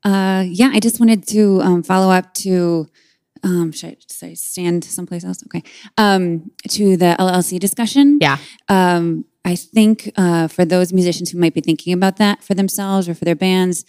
Uh, yeah, I just wanted to um, follow up to. Um, should, I, should I stand someplace else? Okay. Um, to the LLC discussion. Yeah. Um, I think uh, for those musicians who might be thinking about that for themselves or for their bands,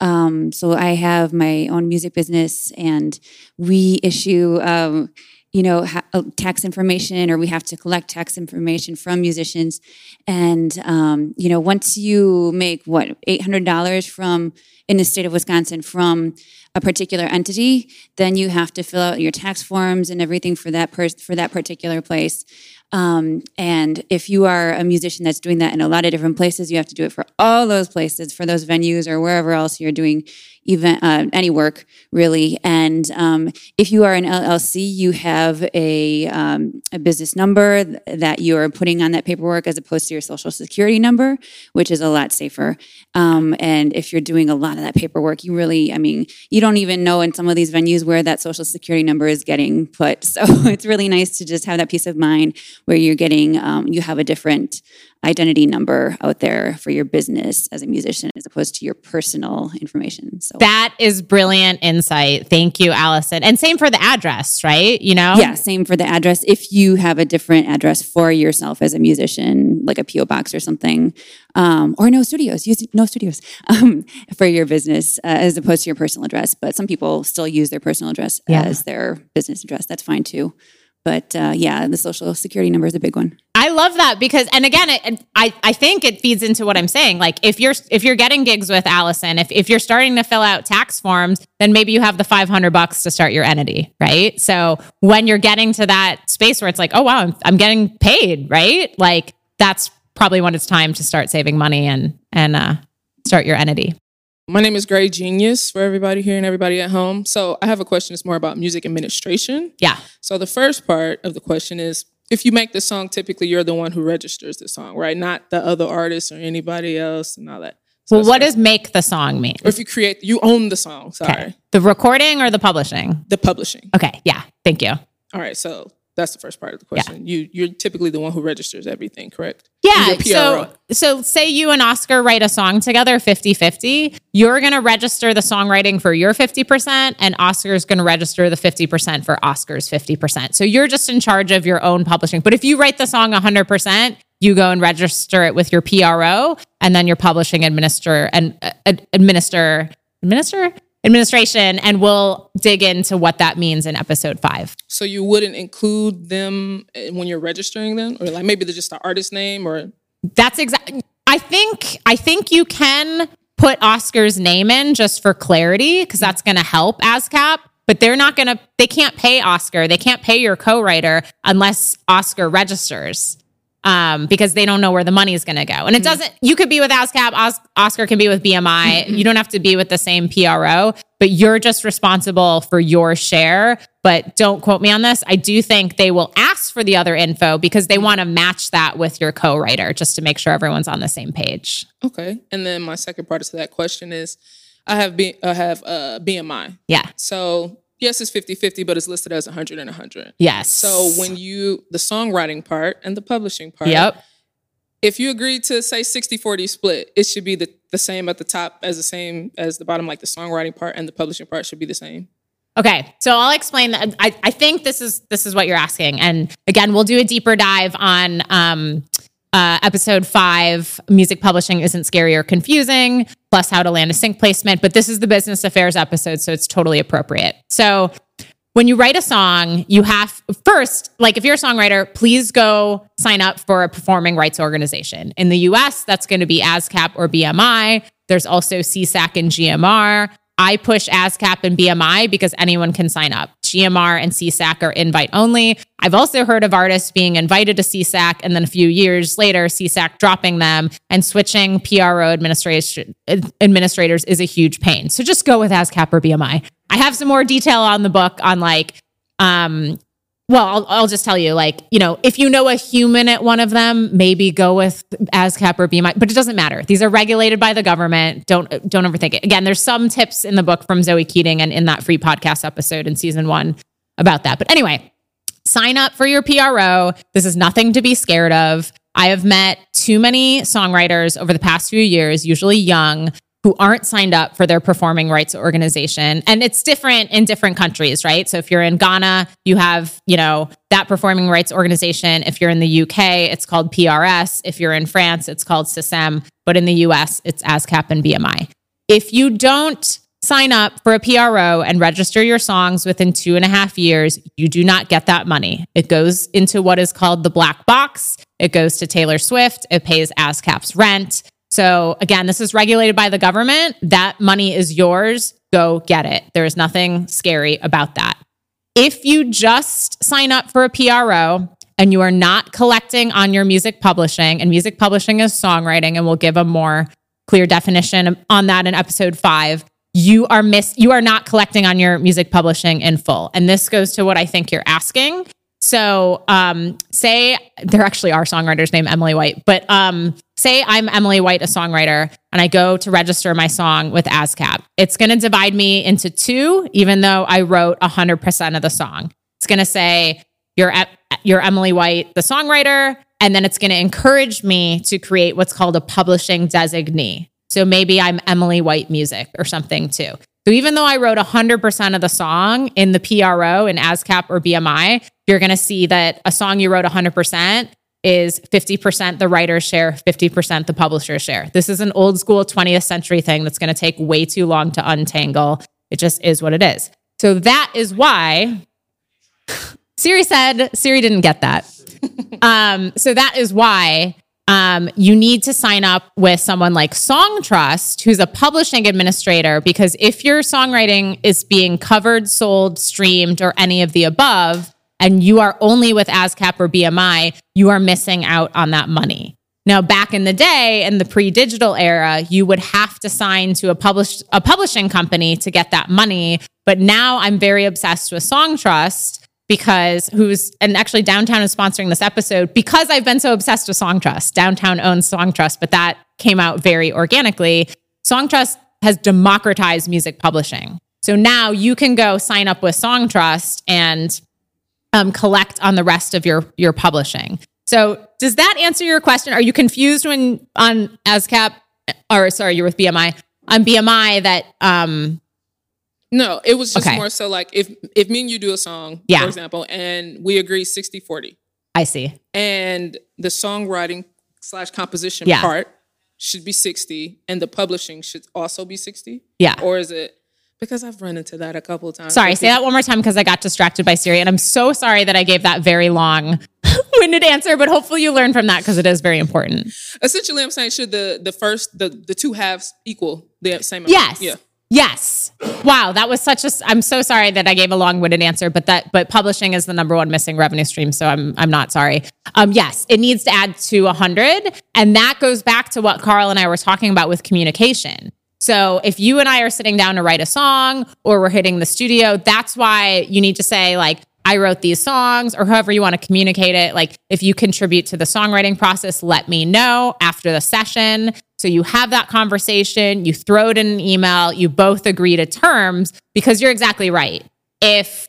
um, so I have my own music business, and we issue. Um, you know, ha- uh, tax information, or we have to collect tax information from musicians. And, um, you know, once you make what, $800 from in the state of Wisconsin from a particular entity, then you have to fill out your tax forms and everything for that for that particular place. Um, and if you are a musician that's doing that in a lot of different places, you have to do it for all those places, for those venues or wherever else you're doing uh, any work really. And um, if you are an LLC, you have a, um, a business number th- that you are putting on that paperwork as opposed to your social security number, which is a lot safer. Um, and if you're doing a lot of that paperwork, you really, I mean, you don't even know in some of these venues where that social security number is getting put. [laughs] So it's really nice to just have that peace of mind where you're getting, um, you have a different identity number out there for your business as a musician as opposed to your personal information. So That is brilliant insight. Thank you, Allison. And same for the address, right? You know? yeah, same for the address. If you have a different address for yourself as a musician, like a PO box or something, um, or no studios, use no studios [laughs] um, for your business uh, as opposed to your personal address. But some people still use their personal address Yeah. as their business address. That's fine too. But uh, yeah, the social security number is a big one. I love that because, and again, it, I I think it feeds into what I'm saying. Like if you're if you're getting gigs with Allison, if if you're starting to fill out tax forms, then maybe you have the 500 bucks to start your entity, right? So when you're getting to that space where it's like, oh wow, I'm, I'm getting paid, right? Like that's probably when it's time to start saving money and and uh, start your entity. My name is Gray Genius for everybody here and everybody at home. So I have a question that's more about music administration. Yeah. So the first part of the question is if you make the song, typically you're the one who registers the song, right? Not the other artist or anybody else and all that. So Well, what does make the song mean? or if you create you own the song, sorry. The recording or the publishing? The publishing. Okay, yeah. Thank you. All right, so that's the first part of the question. You you're typically the one who registers everything, correct? Yeah. So, so say you and Oscar write a song together 50 50. You're going to register the songwriting for your 50%, and Oscar's going to register the 50% for Oscar's 50%. So you're just in charge of your own publishing. But if you write the song 100%, you go and register it with your PRO, and then your publishing administer and uh, administer, administer? Administration, and we'll dig into what that means in episode five. So you wouldn't include them eh, when you're registering them, or like maybe they're just the artist name, or That's exactly. I think. I think you can put Oscar's name in just for clarity because that's going to help ASCAP. But they're not going to. They can't pay Oscar. They can't pay your co-writer unless Oscar registers. Um, because they don't know where the money is going to go. And it doesn't, you could be with ASCAP, Os- Oscar can be with BMI. You don't have to be with the same PRO, but you're just responsible for your share. But don't quote me on this. I do think they will ask for the other info because they want to match that with your co writer just to make sure everyone's on the same page. okay. And then my second part to that question is, I have B, I have uh, BMI. Yeah. So yes, it's 50-50, but it's listed as 100 and 100. Yes. So when you the songwriting part and the publishing part, Yep. if you agree to say 60-40 split, it should be the, the same at the top as the same as the bottom, like the songwriting part and the publishing part should be the same. Okay, so I'll explain that. I, I think this is this is what you're asking, and again, we'll do a deeper dive on um, uh, episode five. Music publishing isn't scary or confusing, plus how to land a sync placement. But this is the business affairs episode, so it's totally appropriate. So when you write a song, you have first, like if you're a songwriter, please go sign up for a performing rights organization. In the US, that's going to be ASCAP or BMI. There's also SESAC and GMR. I push ASCAP and BMI because anyone can sign up. GMR and SESAC are invite only. I've also heard of artists being invited to SESAC and then a few years later, SESAC dropping them and switching PRO administration, administrators is a huge pain. So just go with ASCAP or BMI. I have some more detail on the book on like, um, well, I'll, I'll just tell you, like, you know, if you know a human at one of them, maybe go with ASCAP or BMI, but it doesn't matter. These are regulated by the government. Don't don't overthink it. Again, there's some tips in the book from Zoe Keating and in that free podcast episode in season one about that. But anyway, sign up for your PRO. This is nothing to be scared of. I have met too many songwriters over the past few years, usually young, who aren't signed up for their performing rights organization. And it's different in different countries, right? So if you're in Ghana, you have, you know, that performing rights organization. If you're in the UK, it's called PRS. If you're in France, it's called SACEM. But in the US, it's ASCAP and BMI. If you don't sign up for a PRO and register your songs within two and a half years, you do not get that money. It goes into what is called the black box. It goes to Taylor Swift. It pays ASCAP's rent. So again, this is regulated by the government. That money is yours. Go get it. There is nothing scary about that. If you just sign up for a PRO and you are not collecting on your music publishing, and music publishing is songwriting, and we'll give a more clear definition on that in episode five, you are miss you are not collecting on your music publishing in full. And this goes to what I think you're asking. So, um, say there actually are songwriters named Emily White, but um, say I'm Emily White, a songwriter, and I go to register my song with ASCAP. It's going to divide me into two, even though I wrote 100% of the song. It's going to say, you're, you're Emily White, the songwriter, and then it's going to encourage me to create what's called a publishing designee. So maybe I'm Emily White Music or something too. So even though I wrote 100% of the song in the PRO in ASCAP or BMI, you're going to see that a song you wrote 100% is 50% the writer's share, 50% the publisher's share. This is an old school 20th century thing that's going to take way too long to untangle. It just is what it is. So that is why [laughs] Siri said, Siri didn't get that. [laughs] um, so that is why um, you need to sign up with someone like Songtrust, who's a publishing administrator, because if your songwriting is being covered, sold, streamed, or any of the above, and you are only with ASCAP or BMI, you are missing out on that money. Now, back in the day, in the pre-digital era, you would have to sign to a published a publishing company to get that money. But now I'm very obsessed with Songtrust because who's and actually Downtown is sponsoring this episode because I've been so obsessed with Songtrust. Downtown owns Songtrust, but that came out very organically. Songtrust has democratized music publishing. So now you can go sign up with Songtrust and um, collect on the rest of your your publishing. So does that answer your question? Are you confused when on ASCAP or sorry, you're with BMI on BMI that um no, it was just Okay. more so like if if me and you do a song, Yeah. for example, and we agree 60-40, I see. and the songwriting slash composition Yeah. part should be 60 and the publishing should also be 60? Yeah. Or is it because I've run into that a couple of times. Sorry, say that one more time because I got distracted by Siri. And I'm so sorry that I gave that very long [laughs] winded answer, but hopefully you learn from that because it is very important. Essentially, I'm saying should the the first the the two halves equal the same amount? Yes. Yeah. Yes. Wow, that was such a I'm so sorry that I gave a long-winded answer, but that but publishing is the number one missing revenue stream, so I'm I'm not sorry. Um, yes, it needs to add to hundred, and that goes back to what Karl and I were talking about with communication. So if you and I are sitting down to write a song, or we're hitting the studio, that's why you need to say like. I wrote these songs, or however you want to communicate it. Like, if you contribute to the songwriting process, let me know after the session. So you have that conversation, you throw it in an email, you both agree to terms because you're exactly right. If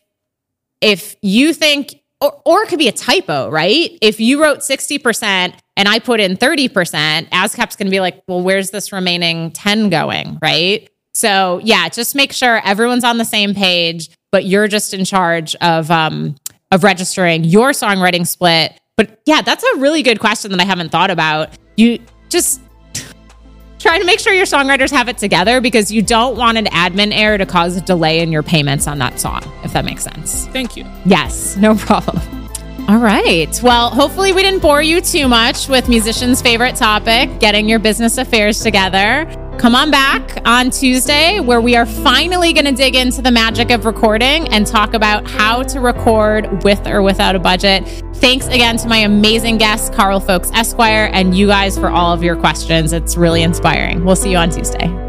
if you think or, or it could be a typo, right? If you wrote 60% and I put in 30%, ASCAP's going to be like, well, where's this remaining 10 going, right? So yeah, just make sure everyone's on the same page, but you're just in charge of um, of registering your songwriting split. But yeah, that's a really good question that I haven't thought about. You just try to make sure your songwriters have it together because you don't want an admin error to cause a delay in your payments on that song, if that makes sense. Thank you. Yes, no problem. [laughs] All right. Well, hopefully, we didn't bore you too much with musicians' favorite topic getting your business affairs together. Come on back on Tuesday where we are finally going to dig into the magic of recording and talk about how to record with or without a budget. Thanks again to my amazing guest, Karl Fowlkes Esquire, and you guys for all of your questions. It's really inspiring. We'll see you on Tuesday.